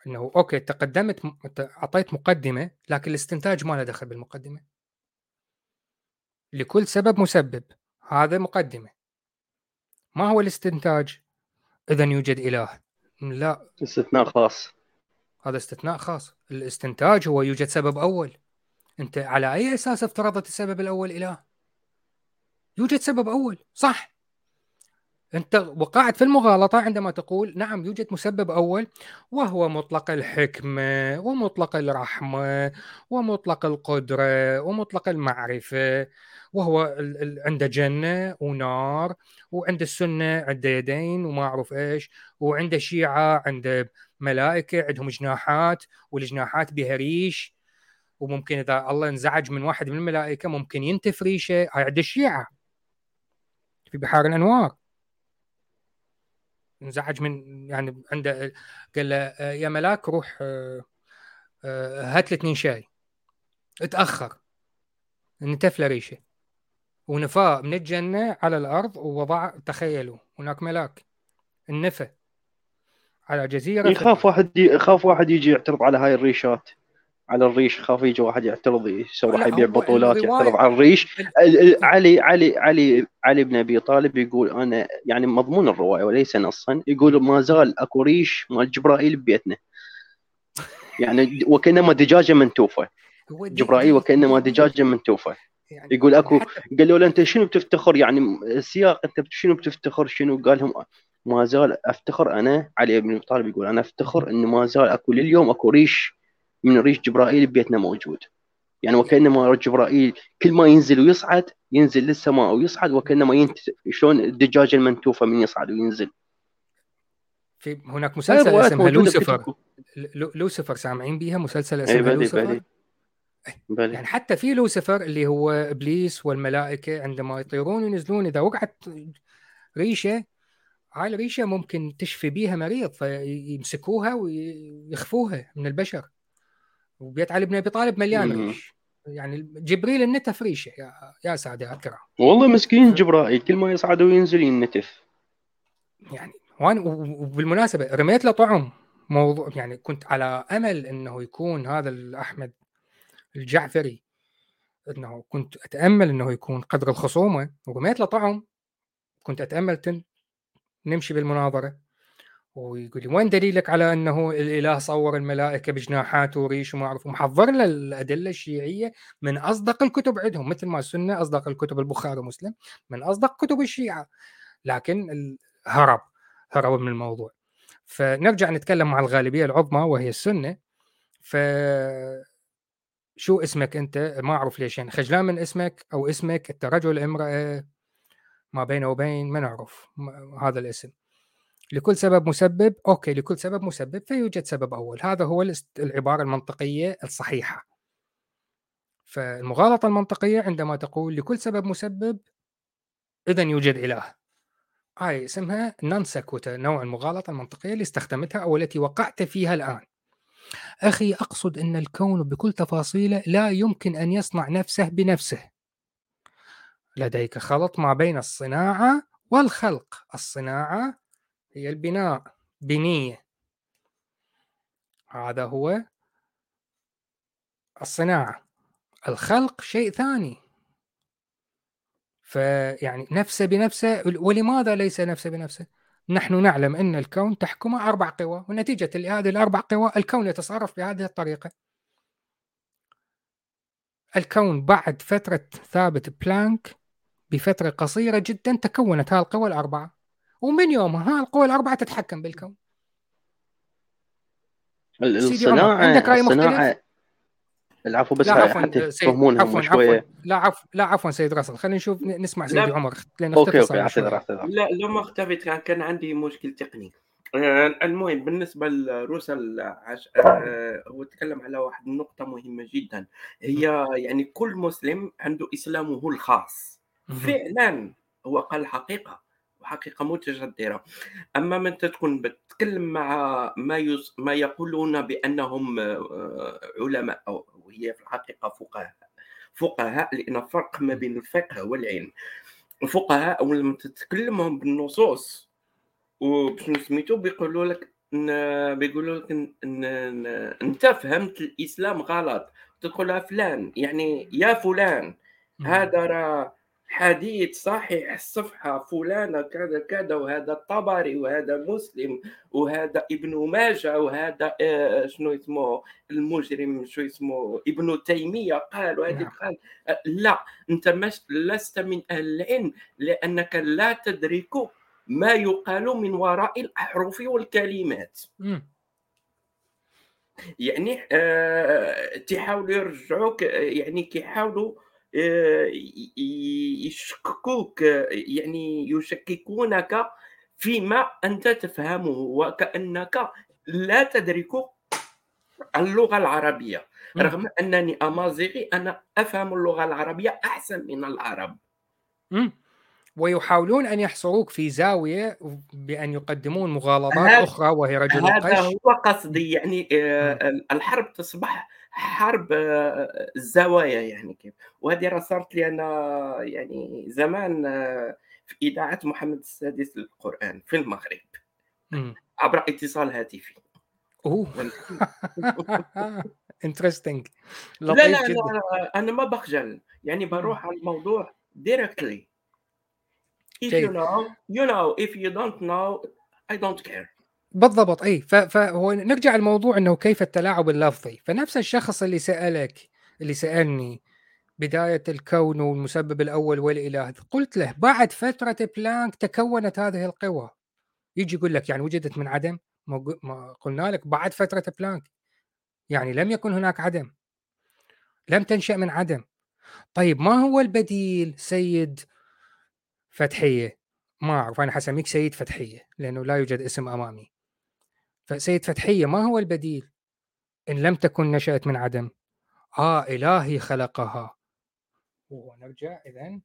إنه okay تقدمت أعطيت مقدمة لكن الاستنتاج ما له دخل بالمقدمة. لكل سبب مسبب هذا مقدمة. ما هو الاستنتاج؟ إذا يوجد إله. لا. استثناء خاص. هذا استثناء خاص. الاستنتاج هو يوجد سبب أول. أنت على أي أساس افترضت السبب الأول إله؟ يوجد سبب أول. صح. أنت وقعت في المغالطة عندما تقول نعم يوجد مسبب أول وهو مطلق الحكمة ومطلق الرحمة ومطلق القدرة ومطلق المعرفة وهو عنده جنة ونار وعند السنة عنده يدين وما أعرف إيش وعند الشيعه عنده ملائكة عندهم جناحات والجناحات بها ريش وممكن إذا الله انزعج من واحد من الملائكة ممكن ينتف ريشة. هاي عند الشيعة. في بحار الأنوار. انزعج من يعني عنده قال له آه، يا ملاك روح آه، آه، هات لي اثنين شاي. اتأخر. نتف له ريشة. ونفاه من الجنة على الأرض ووضع تخيلوا هناك ملاك. النفى على جزيرة يخاف واحد يخاف واحد يجي يعترض على هاي الريشات. على الريش خاف يجي واحد يعترض يسوي يبيع بطولات يعترض على الريش. علي علي علي علي بن أبي طالب يقول أنا يعني مضمون الرواية وليس نصا يقول ما زال أكو ريش مال جبرائيل ببيتنا. يعني وكأنما دجاجة منتوفة. جبرائيل وكأنما دجاجة منتوفة. يعني يقول أكو قالوا له أنت شنو بتفتخر؟ يعني السياق أنت شنو بتفتخر؟ شنو؟ قال لهم ما زال أفتخر أنا علي بن أبي طالب يقول أنا أفتخر انه ما زال أكو لليوم أكو ريش من ريش جبرائيل ببيتنا موجود يعني وكأنما جبرائيل كل ما ينزل ويصعد ينزل للسماء ويصعد وكأنما ينت... شلون الدجاجه المنتوفة من يصعد وينزل. في هناك مسلسل اسمه لوسيفر. لوسيفر سامعين بيها مسلسل اسمه لوسيفر؟ بلي. يعني حتى في لوسيفر اللي هو إبليس والملائكة عندما يطيرون وينزلون إذا وقعت ريشة هاي الريشة ممكن تشفي بيها مريض فيمسكوها ويخفوها من البشر. وبيت علي بن أبي طالب مليان ريش يعني جبريل النتف ريشه يا يا سادة الكرام والله مسكين جبرائيل كل ما يصعد وينزل ينتف يعني وأنا وبالمناسبة رميت له طعم موضوع يعني كنت على أمل إنه يكون هذا الأحمد الجعفري إنه كنت أتأمل إنه يكون قدر الخصومة. ورميت له طعم كنت أتأمل تن نمشي بالمناظرة. ويقول لي وين دليلك على أنه الإله صور الملائكة بجناحات وريش وما أعرف؟ محضر له الأدلة الشيعية من أصدق الكتب عندهم مثل ما السنة أصدق الكتب البخاري ومسلم من أصدق كتب الشيعة لكن هرب هرب من الموضوع. فنرجع نتكلم مع الغالبية العظمى وهي السنة. ف شو اسمك أنت؟ ما أعرف ليش يعني خجلان من اسمك أو اسمك انت رجل امرأة ما بينه وبين ما نعرف هذا الاسم. لكل سبب مسبب أوكي لكل سبب مسبب فيوجد سبب أول. هذا هو العبارة المنطقية الصحيحة. فالمغالطة المنطقية عندما تقول لكل سبب مسبب اذا يوجد إله. هاي اسمها نون نوع المغالطة المنطقية اللي استخدمتها أو التي وقعت فيها الآن. أخي أقصد أن الكون بكل تفاصيله لا يمكن أن يصنع نفسه بنفسه. لديك خلط ما بين الصناعة والخلق. الصناعة هي البناء بنية. هذا هو الصناعة. الخلق شيء ثاني. فيعني نفسه بنفسه ولماذا ليس نفسه بنفسه؟ نحن نعلم أن الكون تحكمه أربع قوى ونتيجة لهذه الأربع قوى الكون يتصرف بهذه الطريقة. الكون بعد فترة ثابت بلانك بفترة قصيرة جدا تكونت هذه القوى الأربعة. ومن يومها ها القوى الأربعة تتحكم بالكون. الصناعة عندك رأي الصناعه العفو بس لا حتى تفهمونها شوية. لا عفوا لا عفوا سيد راسل. خلينا نشوف نسمع سيدي عمر لأن okay okay اعتذر اعتذر لا لو ما اختفيت كان عندي مشكل تقني. آه، المهم بالنسبة لرسل عش... آه، هو تكلم على واحد النقطة مهمة جدا. هي يعني كل مسلم عنده إسلامه الخاص. فعلا هو قال الحقيقة حقيقة متجذرة. أما من تكون بتتكلم مع ما يز... ما يقولون بأنهم آه، علماء أو هي في الحقيقة فقهاء فقهاء لأن فرق ما بين الفقه والعلم. الفقهاء أول ما تتكلمهم بالنصوص وباش سميتو بيقولوا لك بيقولوا لك إن أنت فهمت الإسلام غلط تقول فلان يعني يا فلان هذا راه حديث صحيح الصفحة فلانة كذا كذا وهذا الطبري وهذا مسلم وهذا ابن ماجه وهذا آه، شنو اسمه المجرم شو اسمه ابن تيمية قال وهذا نعم. قال آه، لا أنت مش لست من أهل العلم لأنك لا تدرك ما يقال من وراء الأحرف والكلمات يعني آه تحاولوا يرجعوك يعني كيحاولوا آه يشككوك يعني يشككونك فيما أنت تفهمه وكأنك لا تدرك اللغة العربية. رغم أنني أمازيغي أنا أفهم اللغة العربية أحسن من العرب. ويحاولون أن يحصروك في زاوية بأن يقدمون مغالطات أخرى وهي رجل هذا القش. هو قصدي يعني آه، الحرب تصبح حرب آه، الزوايا يعني كيف. وهذه راه صارت لي أنا يعني زمان آه، في إذاعة محمد السادس للقرآن في المغرب. عبر اتصال هاتفي. أوه. interesting لا لا, لا أنا ما بخجل. يعني بروح على الموضوع directly if you know you know if you don't know I don't care. بالضبط إي فهو نرجع الموضوع إنه كيف التلاعب اللفظي. فنفس الشخص اللي سألك اللي سألني بداية الكون والمسبب الأول والإله قلت له بعد فترة بلانك تكونت هذه القوى. يجي يقول لك يعني وجدت من عدم؟ ما قلنا لك بعد فترة بلانك. يعني لم يكن هناك عدم. لم تنشأ من عدم. طيب ما هو البديل سيد فتحية؟ ما أعرف أنا حسميك سيد فتحية لأنه لا يوجد اسم أمامي. فسيد فتحية ما هو البديل؟ إن لم تكن نشأت من عدم. آه إلهي خلقها. ونرجع اذا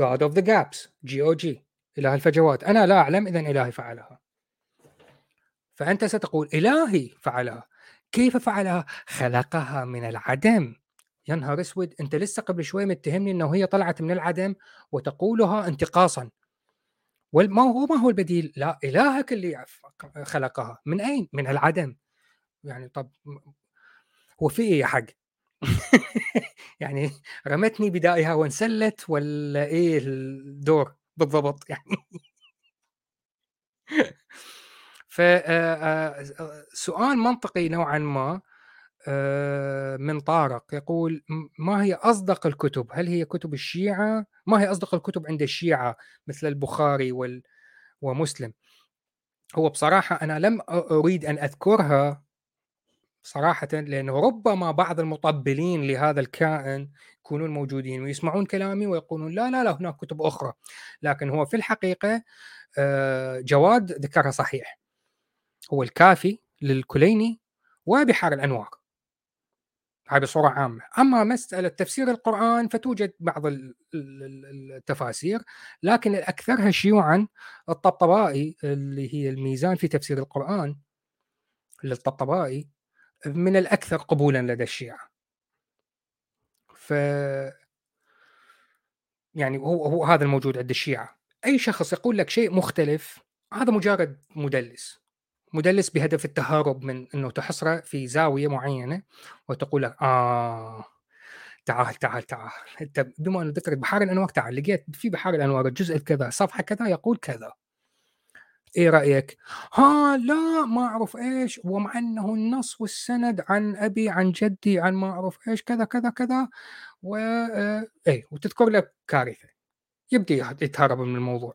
God of the gaps جي أو جي إله الفجوات. أنا لا أعلم اذا إلهي فعلها. فأنت ستقول إلهي فعلها. كيف فعلها؟ خلقها من العدم. يا نهار أسود أنت لسه قبل شوي متهمني إنه هي طلعت من العدم وتقولها انتقاصا. وما هو ما هو البديل؟ لا إلهك اللي خلقها من أين؟ من العدم يعني طب هو في إيه يا حق؟ يعني رمتني بدائها وانسلت ولا إيه الدور بالضبط يعني فسؤال منطقي نوعا ما من طارق يقول ما هي أصدق الكتب؟ هل هي كتب الشيعة؟ ما هي أصدق الكتب عند الشيعة مثل البخاري وال... ومسلم؟ هو بصراحة أنا لم أريد أن أذكرها صراحة لأنه ربما بعض المطبلين لهذا الكائن يكونون موجودين ويسمعون كلامي ويقولون لا لا لا هناك كتب أخرى. لكن هو في الحقيقة آه، جواد ذكرها صحيح. هو الكافي للكليني وبحار الأنوار. هاي بصورة عامة. أما مسألة تفسير القرآن فتوجد بعض التفاسير لكن الأكثرها شيوعا الطبطبائي اللي هي الميزان في تفسير القرآن. للطبطبائي من الأكثر قبولا لدى الشيعة. ف يعني هو هو هذا الموجود عند الشيعة. أي شخص يقول لك شيء مختلف هذا مجرد مدلس. مدلس بهدف التهرب من إنه تحصره في زاوية معينة وتقول آه تعال تعال تعال أنت بما أنه ذكرت بحار الأنوار تعال لقيت في بحار الأنوار الجزء كذا صفحة كذا يقول كذا إيه رأيك؟ ها لا ما أعرف إيش ومع أنه النص والسند عن أبي عن جدي عن ما أعرف إيش كذا كذا كذا و آه، إيه وتذكر لك كارثة يبدا يتهرب من الموضوع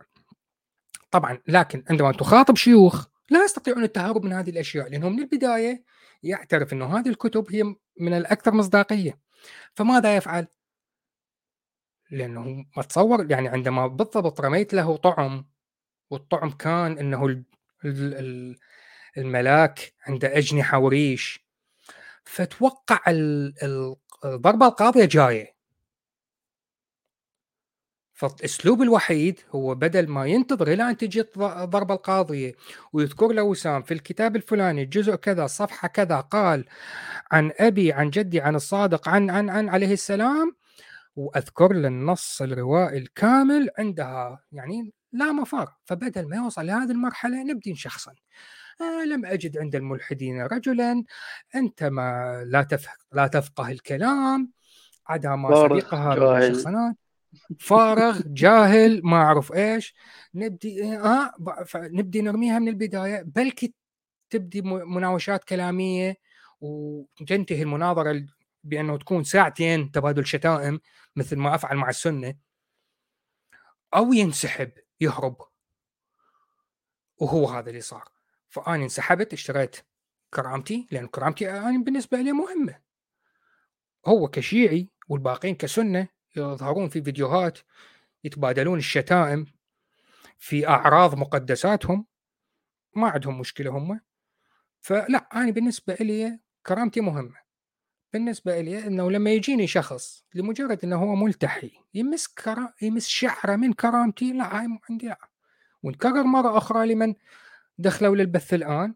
طبعا لكن عندما تخاطب شيوخ لا يستطيعون التهرب من هذه الأشياء لأنه من البداية يعترف إنه هذه الكتب هي من الأكثر مصداقية فماذا يفعل؟ لأنه اتصور يعني عندما بالضبط رميت له طعم والطعم كان إنه الملاك عنده أجنحة وريش فتوقع الضربة القاضية جاية فالأسلوب الوحيد هو بدل ما ينتظر إلى أن تجي الضربه القاضيه ويذكر له وسام في الكتاب الفلاني الجزء كذا صفحة كذا قال عن أبي عن جدي عن الصادق عن عن عن عليه السلام وأذكر له النص الروائي الكامل عندها. يعني لا مفر. فبدل ما يوصل لهذه المرحلة نبدي شخصا. آه لم أجد عند الملحدين رجلا. أنت ما لا تفقه لا تفقه الكلام. عدا ما سبقها من الشخصنات فارغ جاهل ما أعرف إيش. نبدي ها آه نبدي نرميها من البداية. بلكي تبدي مناوشات كلامية وتنتهي المناظرة بأنه تكون ساعتين تبادل شتائم مثل ما أفعل مع السنة. أو ينسحب يهرب. وهو هذا اللي صار. فاني انسحبت اشتريت كرامتي لأن كرامتي أنا بالنسبة لي مهمة. هو كشيعي والباقين كسنة يظهرون في فيديوهات يتبادلون الشتائم في أعراض مقدساتهم. ما عندهم مشكلة هم. فلا أنا بالنسبة لي كرامتي مهمة. بالنسبة لي إنه لما يجيني شخص لمجرد إنه هو ملتحي يمس كرا... يمس شعره من كرامتي لا عندي لا. ونكرر مرة أخرى لمن دخلوا للبث الآن.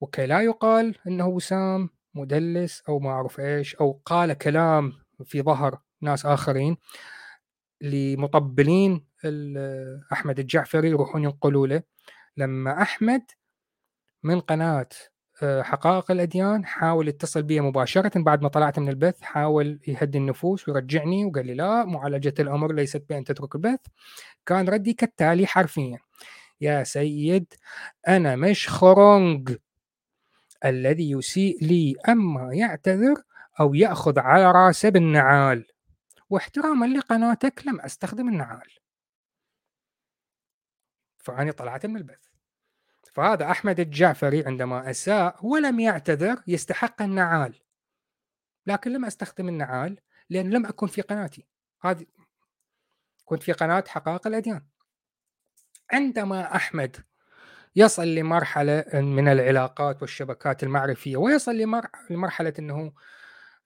وكي لا يقال إنه وسام مدلس أو ما اعرف إيش أو قال كلام في ظهر ناس آخرين لمطبلين أحمد الجعفري يروحون ينقلوا له. لما أحمد من قناة آه، حقائق الأديان حاول يتصل بي مباشرة بعد ما طلعت من البث حاول يهدي النفوس ويرجعني وقال لي لا معالجة الأمر ليست بأن تترك البث. كان ردي كالتالي حرفيا. يا سيد أنا مش خرنج الذي يسيء لي أما يعتذر أو يأخذ على رأسه بالنعال. واحتراما لقناتك لم أستخدم النعال. فأني طلعت من البث. فهذا أحمد الجعفري عندما أساء ولم يعتذر يستحق النعال. لكن لم أستخدم النعال لأن لم أكن في قناتي. هذه كنت في قناة حقائق الأديان. عندما أحمد يصل لمرحلة من العلاقات والشبكات المعرفية ويصل لمرحلة أنه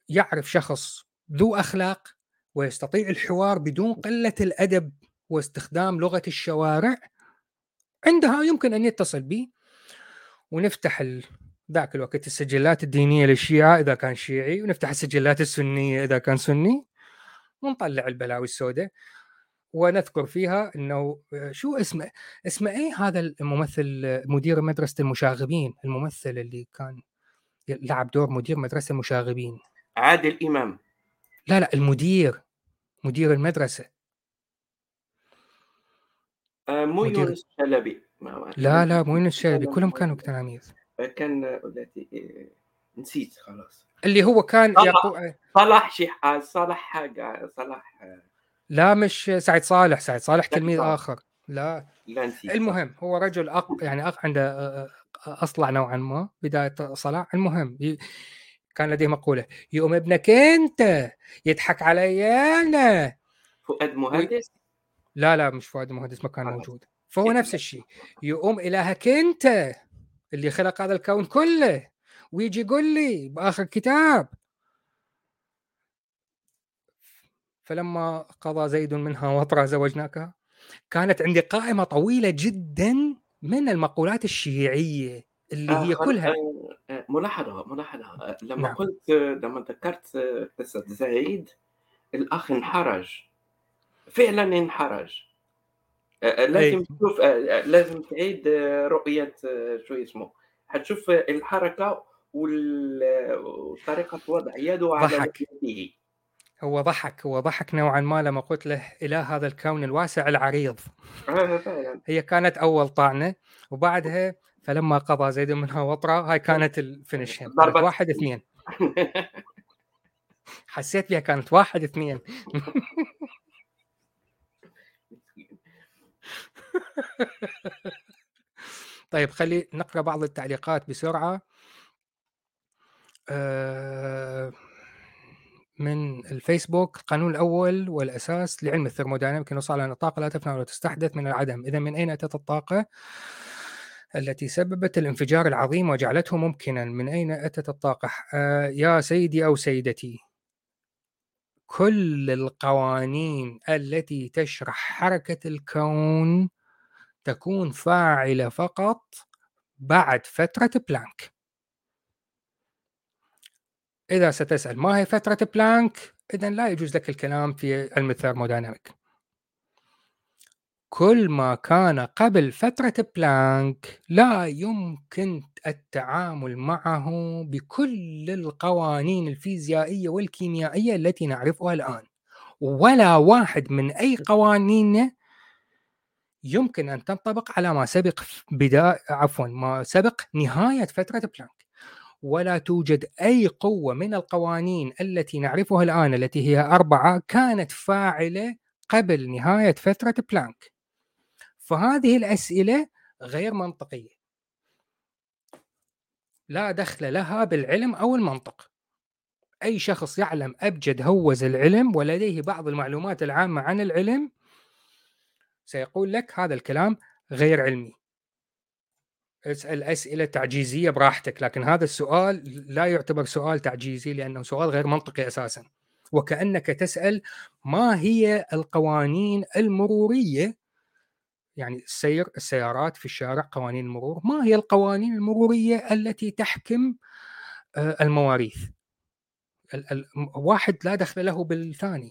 يعرف شخص ذو أخلاق ويستطيع الحوار بدون قلة الأدب واستخدام لغة الشوارع عندها يمكن أن يتصل بي ونفتح ال... ذاك الوقت السجلات الدينية للشيعة إذا كان شيعي ونفتح السجلات السنية إذا كان سني ونطلع البلاوي السوداء. ونذكر فيها إنه شو اسمه اسمه إيه هذا الممثل مدير مدرسة المشاغبين الممثل اللي كان لعب دور مدير مدرسة المشاغبين؟ عادل إمام. لا لا المدير مدير المدرسة. آه، مو مدير... يونس شلبي لا لا مو يونس شلبي. كلهم كانوا تلاميذ آه، كان آه، نسيت خلاص. اللي هو كان صلاح يقو... صلاح شيحاز صلاح حاجة صلاح لا مش سعيد صالح. سعيد صالح تلميذ آخر. لا. لا نسيت المهم هو رجل أق... يعني أق... عنده أصلع نوعا ما بداية صلاح. المهم ي... كان لديه مقولة يوم ابنك أنت يضحك علي أنا. فؤاد مهندس؟ لا لا مش فؤاد المهندس ما كان موجود. فهو نفس الشيء يقوم إلهك أنت اللي خلق هذا الكون كله ويجي يقول لي بآخر كتاب. فلما قضى زيد منها وطرا زوجناك كانت عندي قائمة طويلة جدا من المقولات الشيعية. اللي هي آه كلها. آه, آه، ملاحظة ملاحظة. لما نعم. قلت لما ذكرت قصة زيد الأخ انحرج. فعلا انحرج. لازم تشوف لازم تعيد رؤية شو اسمه. حتشوف الحركة وطريقه وضع يده على ضحك. هو ضحك هو ضحك نوعا ما لما قلت له إله هذا الكون الواسع العريض. هي كانت أول طعنة وبعدها فلما قضى زيد منها وطرة هاي كانت الفينش واحد اثنين. حسيت بها كانت واحد اثنين. طيب خلي نقرأ بعض التعليقات بسرعة. آه، من الفيسبوك القانون الأول والأساس لعلم الثرموديناميك نص على ان الطاقه لا تفنى ولا تستحدث من العدم. اذا من أين أتت الطاقة؟ التي سببت الانفجار العظيم وجعلته ممكنا. من أين أتت الطاقة؟ آه يا سيدي أو سيدتي كل القوانين التي تشرح حركة الكون تكون فاعلة فقط بعد فترة بلانك. إذا ستسأل ما هي فترة بلانك؟ إذا لا يجوز لك الكلام في علم ال thermodynamic كل ما كان قبل فترة بلانك لا يمكن التعامل معه بكل القوانين الفيزيائية والكيميائية التي نعرفها الآن. ولا واحد من أي قوانين يمكن أن تنطبق على ما سبق بداية عفوا ما سبق نهاية فترة بلانك. ولا توجد أي قوة من القوانين التي نعرفها الآن التي هي أربعة كانت فاعلة قبل نهاية فترة بلانك. فهذه الأسئلة غير منطقية. لا دخل لها بالعلم أو المنطق. أي شخص يعلم أبجد هوز العلم ولديه بعض المعلومات العامة عن العلم سيقول لك هذا الكلام غير علمي. اسأل أسئلة تعجيزية براحتك لكن هذا السؤال لا يعتبر سؤال تعجيزي لأنه سؤال غير منطقي أساسا. وكأنك تسأل ما هي القوانين المرورية يعني السير السيارات في الشارع قوانين المرور ما هي القوانين المرورية التي تحكم آه، المواريث؟ واحد لا دخل له بالثاني.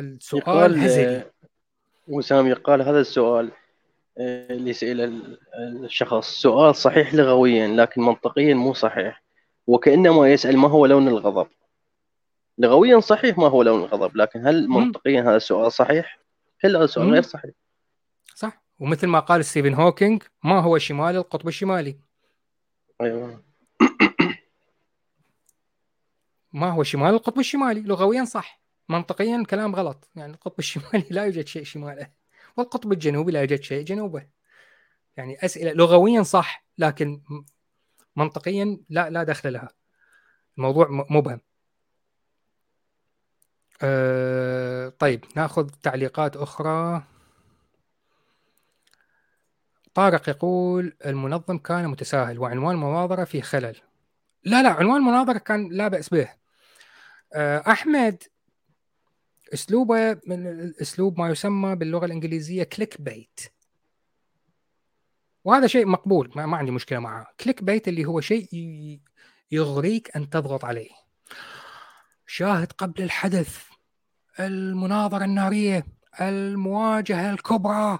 السؤال هزلي. وسام يقال هذا السؤال آه، اللي سئل الشخص. سؤال صحيح لغويا لكن منطقيا مو صحيح. وكأنما يسأل ما هو لون الغضب؟ لغويا صحيح ما هو لون الغضب لكن هل منطقيا هذا السؤال صحيح؟ هل هذا السؤال غير صحيح؟ صح ومثل ما قال ستيفن هوكينج ما هو شمال القطب الشمالي. أيوه. ما هو شمال القطب الشمالي. لغويا صح. منطقيا كلام غلط. يعني القطب الشمالي لا يوجد شيء شماله. والقطب الجنوبي لا يوجد شيء جنوبه. يعني أسئلة لغويا صح لكن منطقيا لا لا دخل لها. الموضوع مبهم. أه طيب ناخذ تعليقات أخرى. طارق يقول المنظم كان متساهل وعنوان المناظرة في خلل. لا لا عنوان المناظرة كان لا بأس به. آه، أحمد أسلوبه من أسلوب ما يسمى باللغة الإنجليزية كليك بيت وهذا شيء مقبول ما, ما عندي مشكلة معه. كليك بيت اللي هو شيء يغريك أن تضغط عليه. شاهد قبل الحدث المناظرة النارية المواجهة الكبرى.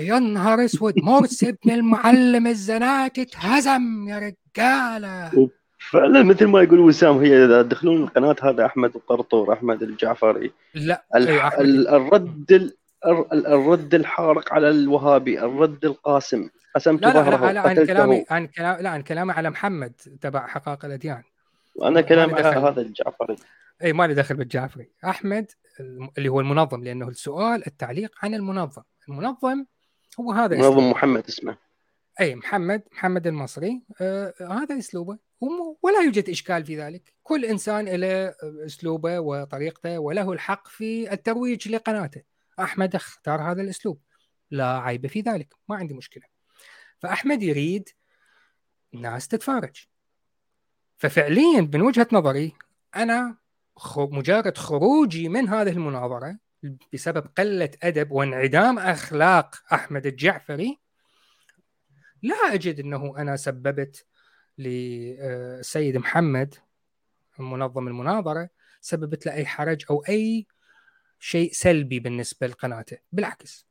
يا نهار أسود مرسي ابن المعلم الزناتي اتهزم يا رجالة. فعلا مثل ما يقول وسام هي تدخلون القناه هذا أحمد الطرطور احمد الجعفري. لا الح... الرد ال... الرد الحارق على الوهابي الرد القاسم. قسمت لا لا, لا, لا عن كلامي عن كلام لا عن كلامي على محمد تبع حقائق الأديان. وأنا كلامي على هذا الجعفري. إي مالي دخل بالجعفري. أحمد اللي هو المنظم لأنه السؤال التعليق عن المنظم. المنظم هو هذا منظم محمد اسمه. أي محمد محمد المصري. آه هذا أسلوبه. ولا يوجد إشكال في ذلك. كل إنسان له أسلوبه وطريقته وله الحق في الترويج لقناته. أحمد اختار هذا الأسلوب. لا عيب في ذلك. ما عندي مشكلة. فأحمد يريد الناس تتفرج ففعليا من وجهة نظري أنا مجرد خروجي من هذه المناظرة بسبب قلة أدب وانعدام أخلاق أحمد الجعفري لا أجد أنه أنا سببت للسيد محمد منظم المناظرة سببت له اي حرج أو أي شيء سلبي بالنسبة لقناته. بالعكس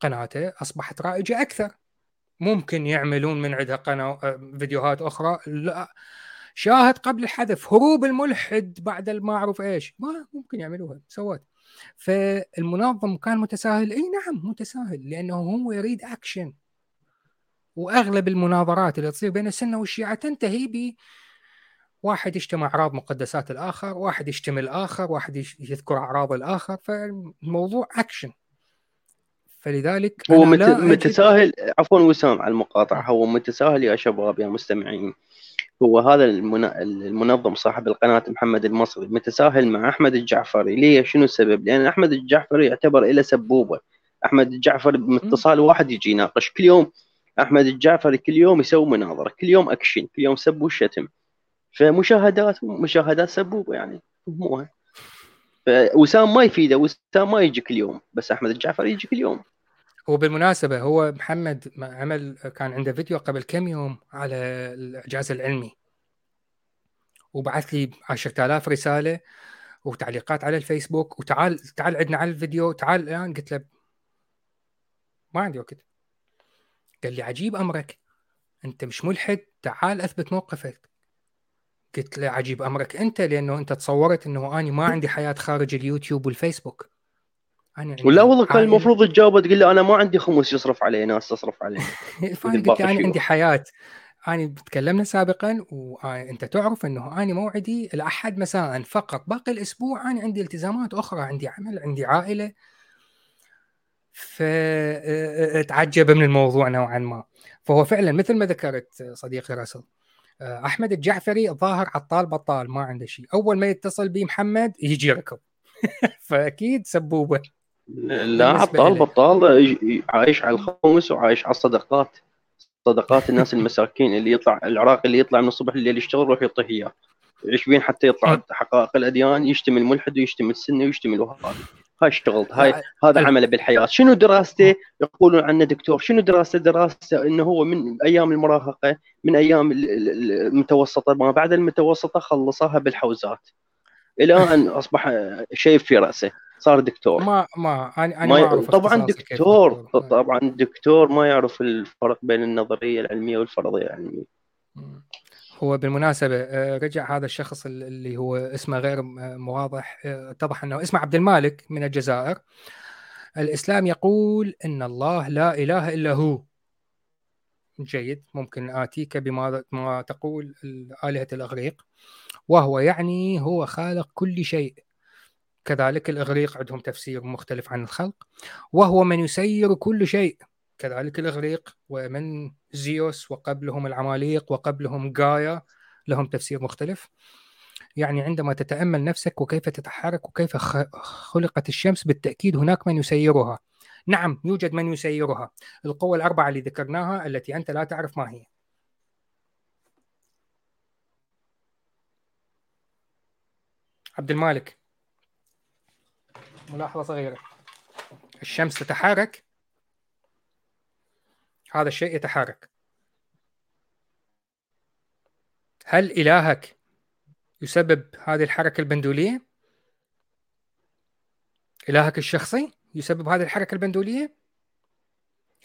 قناته أصبحت رائجة أكثر. ممكن يعملون من عندها قناة فيديوهات أخرى. لا شاهد قبل الحذف هروب الملحد بعد ما اعرف إيش؟ ما ممكن يعملوها. سوات فالمنظم كان متساهل. إي نعم متساهل لأنه هو يريد أكشن. وأغلب المناظرات اللي تصير بين السنة والشيعة تنتهي ب واحد يشتم أعراض مقدسات الآخر، واحد يشتم الآخر، واحد يذكر أعراض الآخر، فالموضوع أكشن. فلذلك هو مت... متساهل عفوا وسام على المقاطعة. هو متساهل يا شباب يا مستمعين. هو هذا المنظم صاحب القناة محمد المصري متساهل مع أحمد الجعفري. ليه؟ شنو السبب؟ لأن أحمد الجعفري يعتبر له سبوبة. أحمد الجعفري باتصال واحد يجي يناقش. كل يوم أحمد الجعفري كل يوم يسوي مناظرة. كل يوم أكشن. كل يوم سب وشتم فمشاهدات مشاهدات سبوبة يعني. فهموها فوسام ما يفيده. وسام ما يجي كل يوم. بس أحمد الجعفري يجي كل يوم. هو بالمناسبة هو محمد عمل كان عنده فيديو قبل كم يوم على الإعجاز العلمي. وبعث لي 10000 رسالة وتعليقات على الفيسبوك. وتعال تعال عندنا على الفيديو. تعال الآن. قلت له ما عندي وقت. قال لي عجيب أمرك. أنت مش ملحد. تعال أثبت موقفك. قلت له عجيب أمرك أنت لأنه أنت تصورت إنه أني ما عندي حياة خارج اليوتيوب والفيسبوك. أنا ولا والله كان المفروض تجاوب تقول له أنا ما عندي خمس يصرف عليه ناس تصرف عليه فأنا قلت أنا عندي حياة. أنا تكلمنا سابقا وأنت تعرف إنه أنا موعدي الاحد مساء فقط. باقي الأسبوع أنا عندي التزامات أخرى عندي عمل عندي عائلة. فتعجب من الموضوع نوعا ما. فهو فعلا مثل ما ذكرت صديقي راسل أحمد الجعفري ظاهر عطال بطال ما عنده شيء. أول ما يتصل بي محمد يجي يركض فأكيد سبوبه. لا عطال بطال عايش على الخمس وعايش على الصدقات. صدقات الناس المساكين اللي يطلع العراقي اللي يطلع من الصبح الليل يشتغل يروح يعطيه إياه. يعيش بين حتى يطلع حقائق الأديان يشتم الملحد ويشتم السنة ويشتم الوهابي هاي اشتغلت هاي هذا عمله بالحياة. شنو دراسته؟ يقولون عنه دكتور. شنو دراسته؟ دراسته إنه هو من أيام المراهقة من أيام المتوسطة. ما بعد المتوسطة خلصها بالحوزات. إلى أن أصبح شيء في رأسه. صار دكتور. ما ما أنا ما أعرف طبعا دكتور طبعا دكتور ما يعرف الفرق بين النظرية العلمية والفرضية العلمية. هو بالمناسبة آه، رجع هذا الشخص اللي هو اسمه غير واضح آه، اتضح أنه اسمه عبد المالك من الجزائر. الإسلام يقول إن الله لا إله إلا هو. جيد. ممكن آتيك بما ما تقول آلهة الإغريق. وهو يعني هو خالق كل شيء. كذلك الإغريق عندهم تفسير مختلف عن الخلق وهو من يسير كل شيء. كذلك الإغريق ومن زيوس وقبلهم العماليق وقبلهم جايا لهم تفسير مختلف. يعني عندما تتأمل نفسك وكيف تتحرك وكيف خلقت الشمس بالتأكيد هناك من يسيرها. نعم يوجد من يسيرها. القوى الأربعة اللي ذكرناها التي أنت لا تعرف ما هي. عبد المالك. ملاحظة صغيرة الشمس تتحرك هذا الشيء يتحرك هل إلهك يسبب هذه الحركة البندولية؟ إلهك الشخصي يسبب هذه الحركة البندولية؟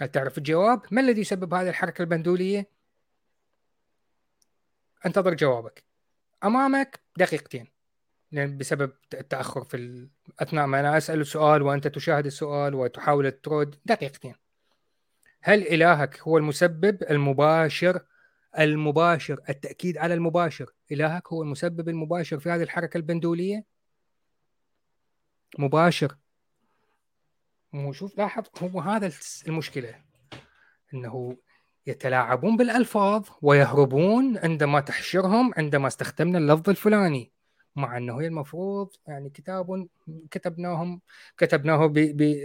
هل تعرف الجواب؟ ما الذي يسبب هذه الحركة البندولية؟ انتظر جوابك أمامك دقيقتين لأن بسبب التأخر في أثناء ما أنا أسأل السؤال وأنت تشاهد السؤال وتحاول ترد. دقيقتين. هل إلهك هو المسبب المباشر؟ المباشر التأكيد على المباشر. إلهك هو المسبب المباشر في هذه الحركة البندولية؟ مباشر. مو شوف لاحظ هو هذا المشكلة. إنه يتلاعبون بالألفاظ ويهربون عندما تحشرهم عندما استخدمنا اللفظ الفلاني. مع إنه هي المفروض يعني كتاب كتبناهم كتبناه ب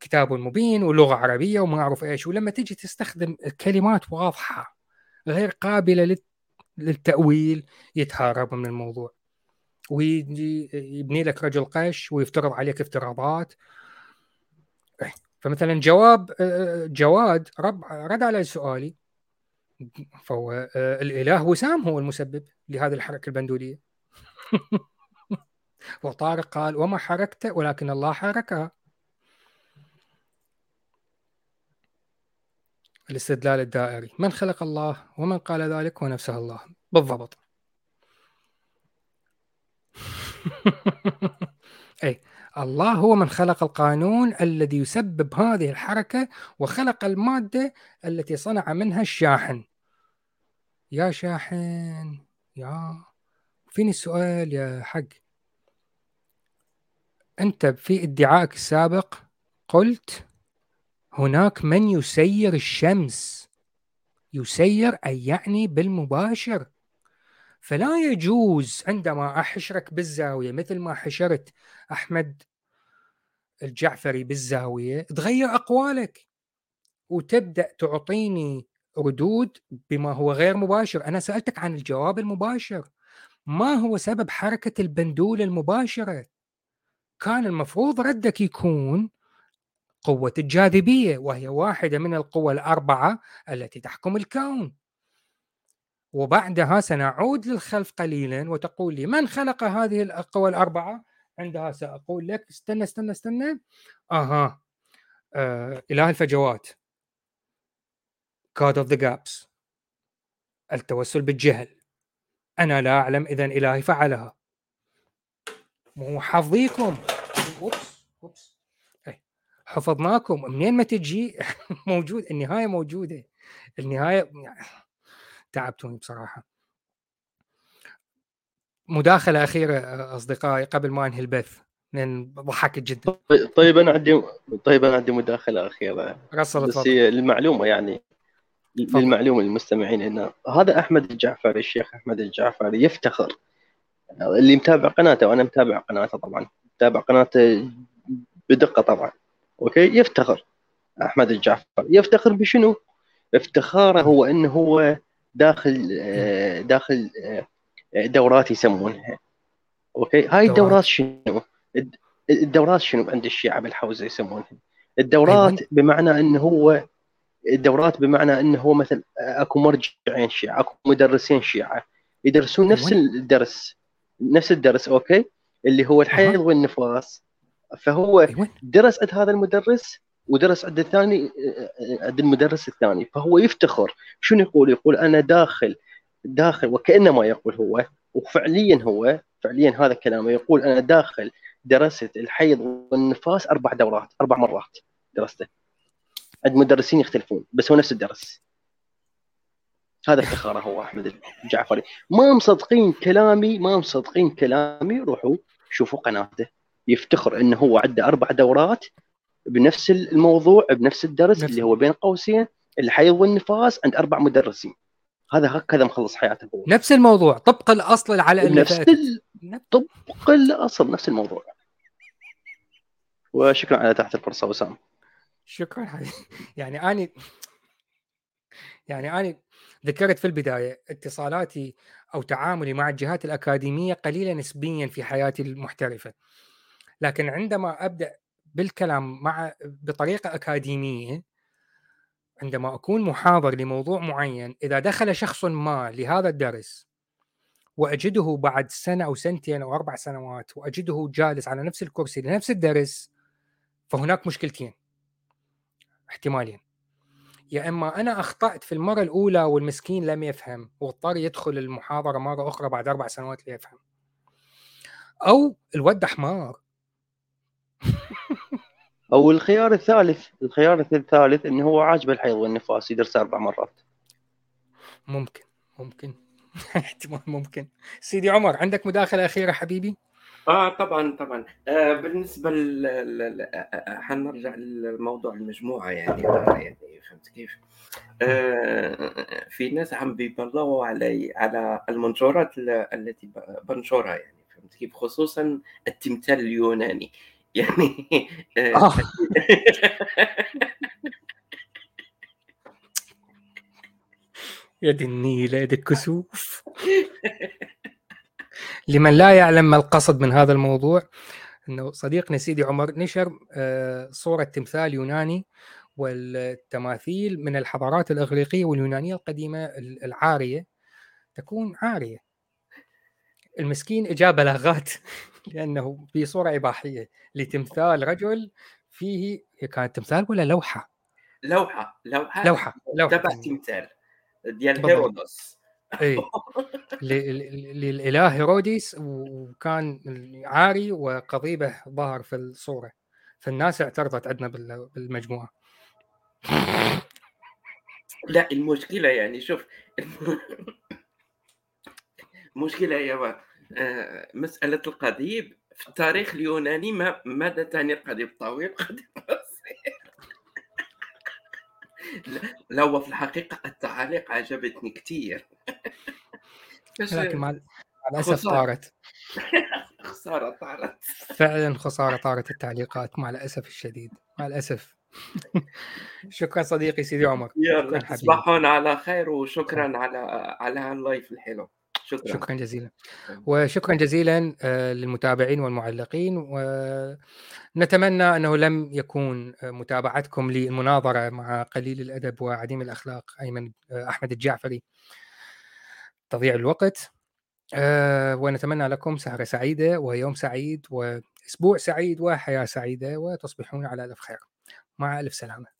كتاب مبين ولغة عربية وما أعرف إيش. ولما تيجي تستخدم كلمات واضحة غير قابلة للتأويل يتهرب من الموضوع. ويجي يبني لك رجل قش ويفترض عليك افتراضات. فمثلا جواب جواد رب رد على سؤالي. فهو الإله وسام هو المسبب لهذه الحركة البندولية. وطارق قال وما حركت ولكن الله حركها الاستدلال الدائري من خلق الله ومن قال ذلك هو نفسه الله. بالضبط. أي الله هو من خلق القانون الذي يسبب هذه الحركة وخلق المادة التي صنع منها الشاحن. يا شاحن يا فيني السؤال يا حق؟ أنت في ادعائك السابق قلت هناك من يسير الشمس. يسير أي يعني بالمباشر. فلا يجوز عندما أحشرك بالزاوية مثل ما حشرت أحمد الجعفري بالزاوية تغير أقوالك وتبدأ تعطيني ردود بما هو غير مباشر. أنا سألتك عن الجواب المباشر. ما هو سبب حركة البندول المباشرة؟ كان المفروض ردك يكون قوة الجاذبية وهي واحدة من القوى الأربعة التي تحكم الكون. وبعدها سنعود للخلف قليلا وتقول لي من خلق هذه القوى الأربعة؟ عندها سأقول لك استنى استنى استنى. أها. آه إله الفجوات. God of the gaps التوسل بالجهل. أنا لا أعلم إذا إلهي فعلها. مو حافظيكم oops oops. إيه. حفظناكم. منين ما تجي؟ موجود النهاية موجودة. النهاية تعبتوني بصراحة. مداخلة أخيرة أصدقائي قبل ما أنهي البث لأن ضحكت جدا. طيب أنا عندي طيب أنا عندي مداخلة أخيرة. رسل بس هي للمعلومه يعني. للمعلومة للمستمعين انه هذا أحمد الجعفري الشيخ أحمد الجعفري يفتخر. اللي متابع قناته وأنا متابع قناته طبعا. متابع قناته بدقة طبعا. okay؟ يفتخر. أحمد الجعفر يفتخر بشنو؟ افتخاره هو إنه هو داخل آه، داخل آه، دورات يسمونها. okay؟ هاي الدورات شنو؟ الدورات شنو عند الشيعة بالحوزة يسمونها؟ الدورات أيوة. بمعنى إنه هو الدورات بمعنى إنه هو مثلا أكو مرجعين شيعة أكو مدرسين شيعة يدرسون نفس. الدرس نفس الدرس okay اللي هو الحيض والنفاس فهو. درس عند هذا المدرس ودرس عند الثاني عند المدرس الثاني فهو يفتخر شنو يقول؟ يقول أنا داخل داخل وكانما يقول هو وفعليا هو فعليا هذا كلامه يقول أنا داخل درست الحيض والنفاس أربع دورات أربع مرات درسته عند مدرسين يختلفون بس هو نفس الدرس. هذا افتخاره هو أحمد الجعفري. ما مصدقين كلامي ما مصدقين كلامي روحوا شوفوا قناته. يفتخر إنه هو عنده أربع دورات بنفس الموضوع بنفس الدرس نفس اللي هو بين قوسين الحيض والنفاس عند أربع مدرسين. هذا هكذا مخلص حياته هو. نفس الموضوع طبق الأصل على نفس ال... طبق الأصل نفس الموضوع. وشكرا على تحت الفرصة وسام. شكرا حبيبي يعني أني يعني أني ذكرت في البداية اتصالاتي أو تعاملي مع الجهات الأكاديمية قليله نسبيا في حياتي المحترفة. لكن عندما أبدأ بالكلام مع بطريقة أكاديمية عندما أكون محاضر لموضوع معين إذا دخل شخص ما لهذا الدرس وأجده بعد سنة أو سنتين أو أربع سنوات وأجده جالس على نفس الكرسي لنفس الدرس فهناك مشكلتين. احتمالين. يا إما أنا أخطأت في المرة الأولى والمسكين لم يفهم واضطر يدخل المحاضرة مرة أخرى بعد أربع سنوات ليفهم. أو الود حمار. أو الخيار الثالث الخيار الثالث انه هو عاجبه الحيض والنفاس يدرس أربع مرات. ممكن ممكن. احتمال ممكن. سيدي عمر عندك مداخلة أخيرة حبيبي؟ آه طبعا طبعا آه بالنسبة ل حنرجع لموضوع المجموعة يعني آه يعني فهمت كيف؟ آه في ناس عم بيبلغوا علي على المنشورات التي بنشرها يعني فهمت كيف؟ خصوصا التمثال اليوناني يعني آه. آه. يد النيل يد الكسوف لمن لا يعلم ما القصد من هذا الموضوع إنه صديقنا سيدي عمر نشر آه، صورة تمثال يوناني والتماثيل من الحضارات الإغريقية واليونانية القديمة العارية تكون عارية. المسكين إجاب بلاغات لأنه في صورة إباحية لتمثال رجل فيه كانت تمثال ولا لوحة؟ لوحة لوحة. لوحة لوحة. تبع تمثال. ديال هيرودوس. اي للإله هيروديس وكان عاري وقضيبه ظهر في الصورة. فالناس اعترضت عندنا بالمجموعة. لا المشكلة يعني شوف المشكلة يا آه، مسألة القضيب في التاريخ اليوناني ما ماذا تعني القضيب؟ طويل قضيب. قصير لا هو في الحقيقة التعاليق عجبتني كثير لكن مع الأسف طارت. خسارة طارت. فعلا خسارة طارت التعليقات مع الأسف الشديد. مع الأسف. شكرا صديقي سيدي عمر. يلا تصبحون على خير وشكرا على على اللايف الحلو. شكرا. شكرا جزيلا. وشكرا جزيلا آه، للمتابعين والمعلقين ونتمنى أنه لم يكون آه، متابعتكم للمناظرة مع قليل الأدب وعديم الأخلاق أيمن آه، أحمد الجعفري. تضييع الوقت ونتمنى لكم سهرة سعيدة ويوم سعيد وأسبوع سعيد وحياة سعيدة وتصبحون على ألف خير. مع ألف سلامة.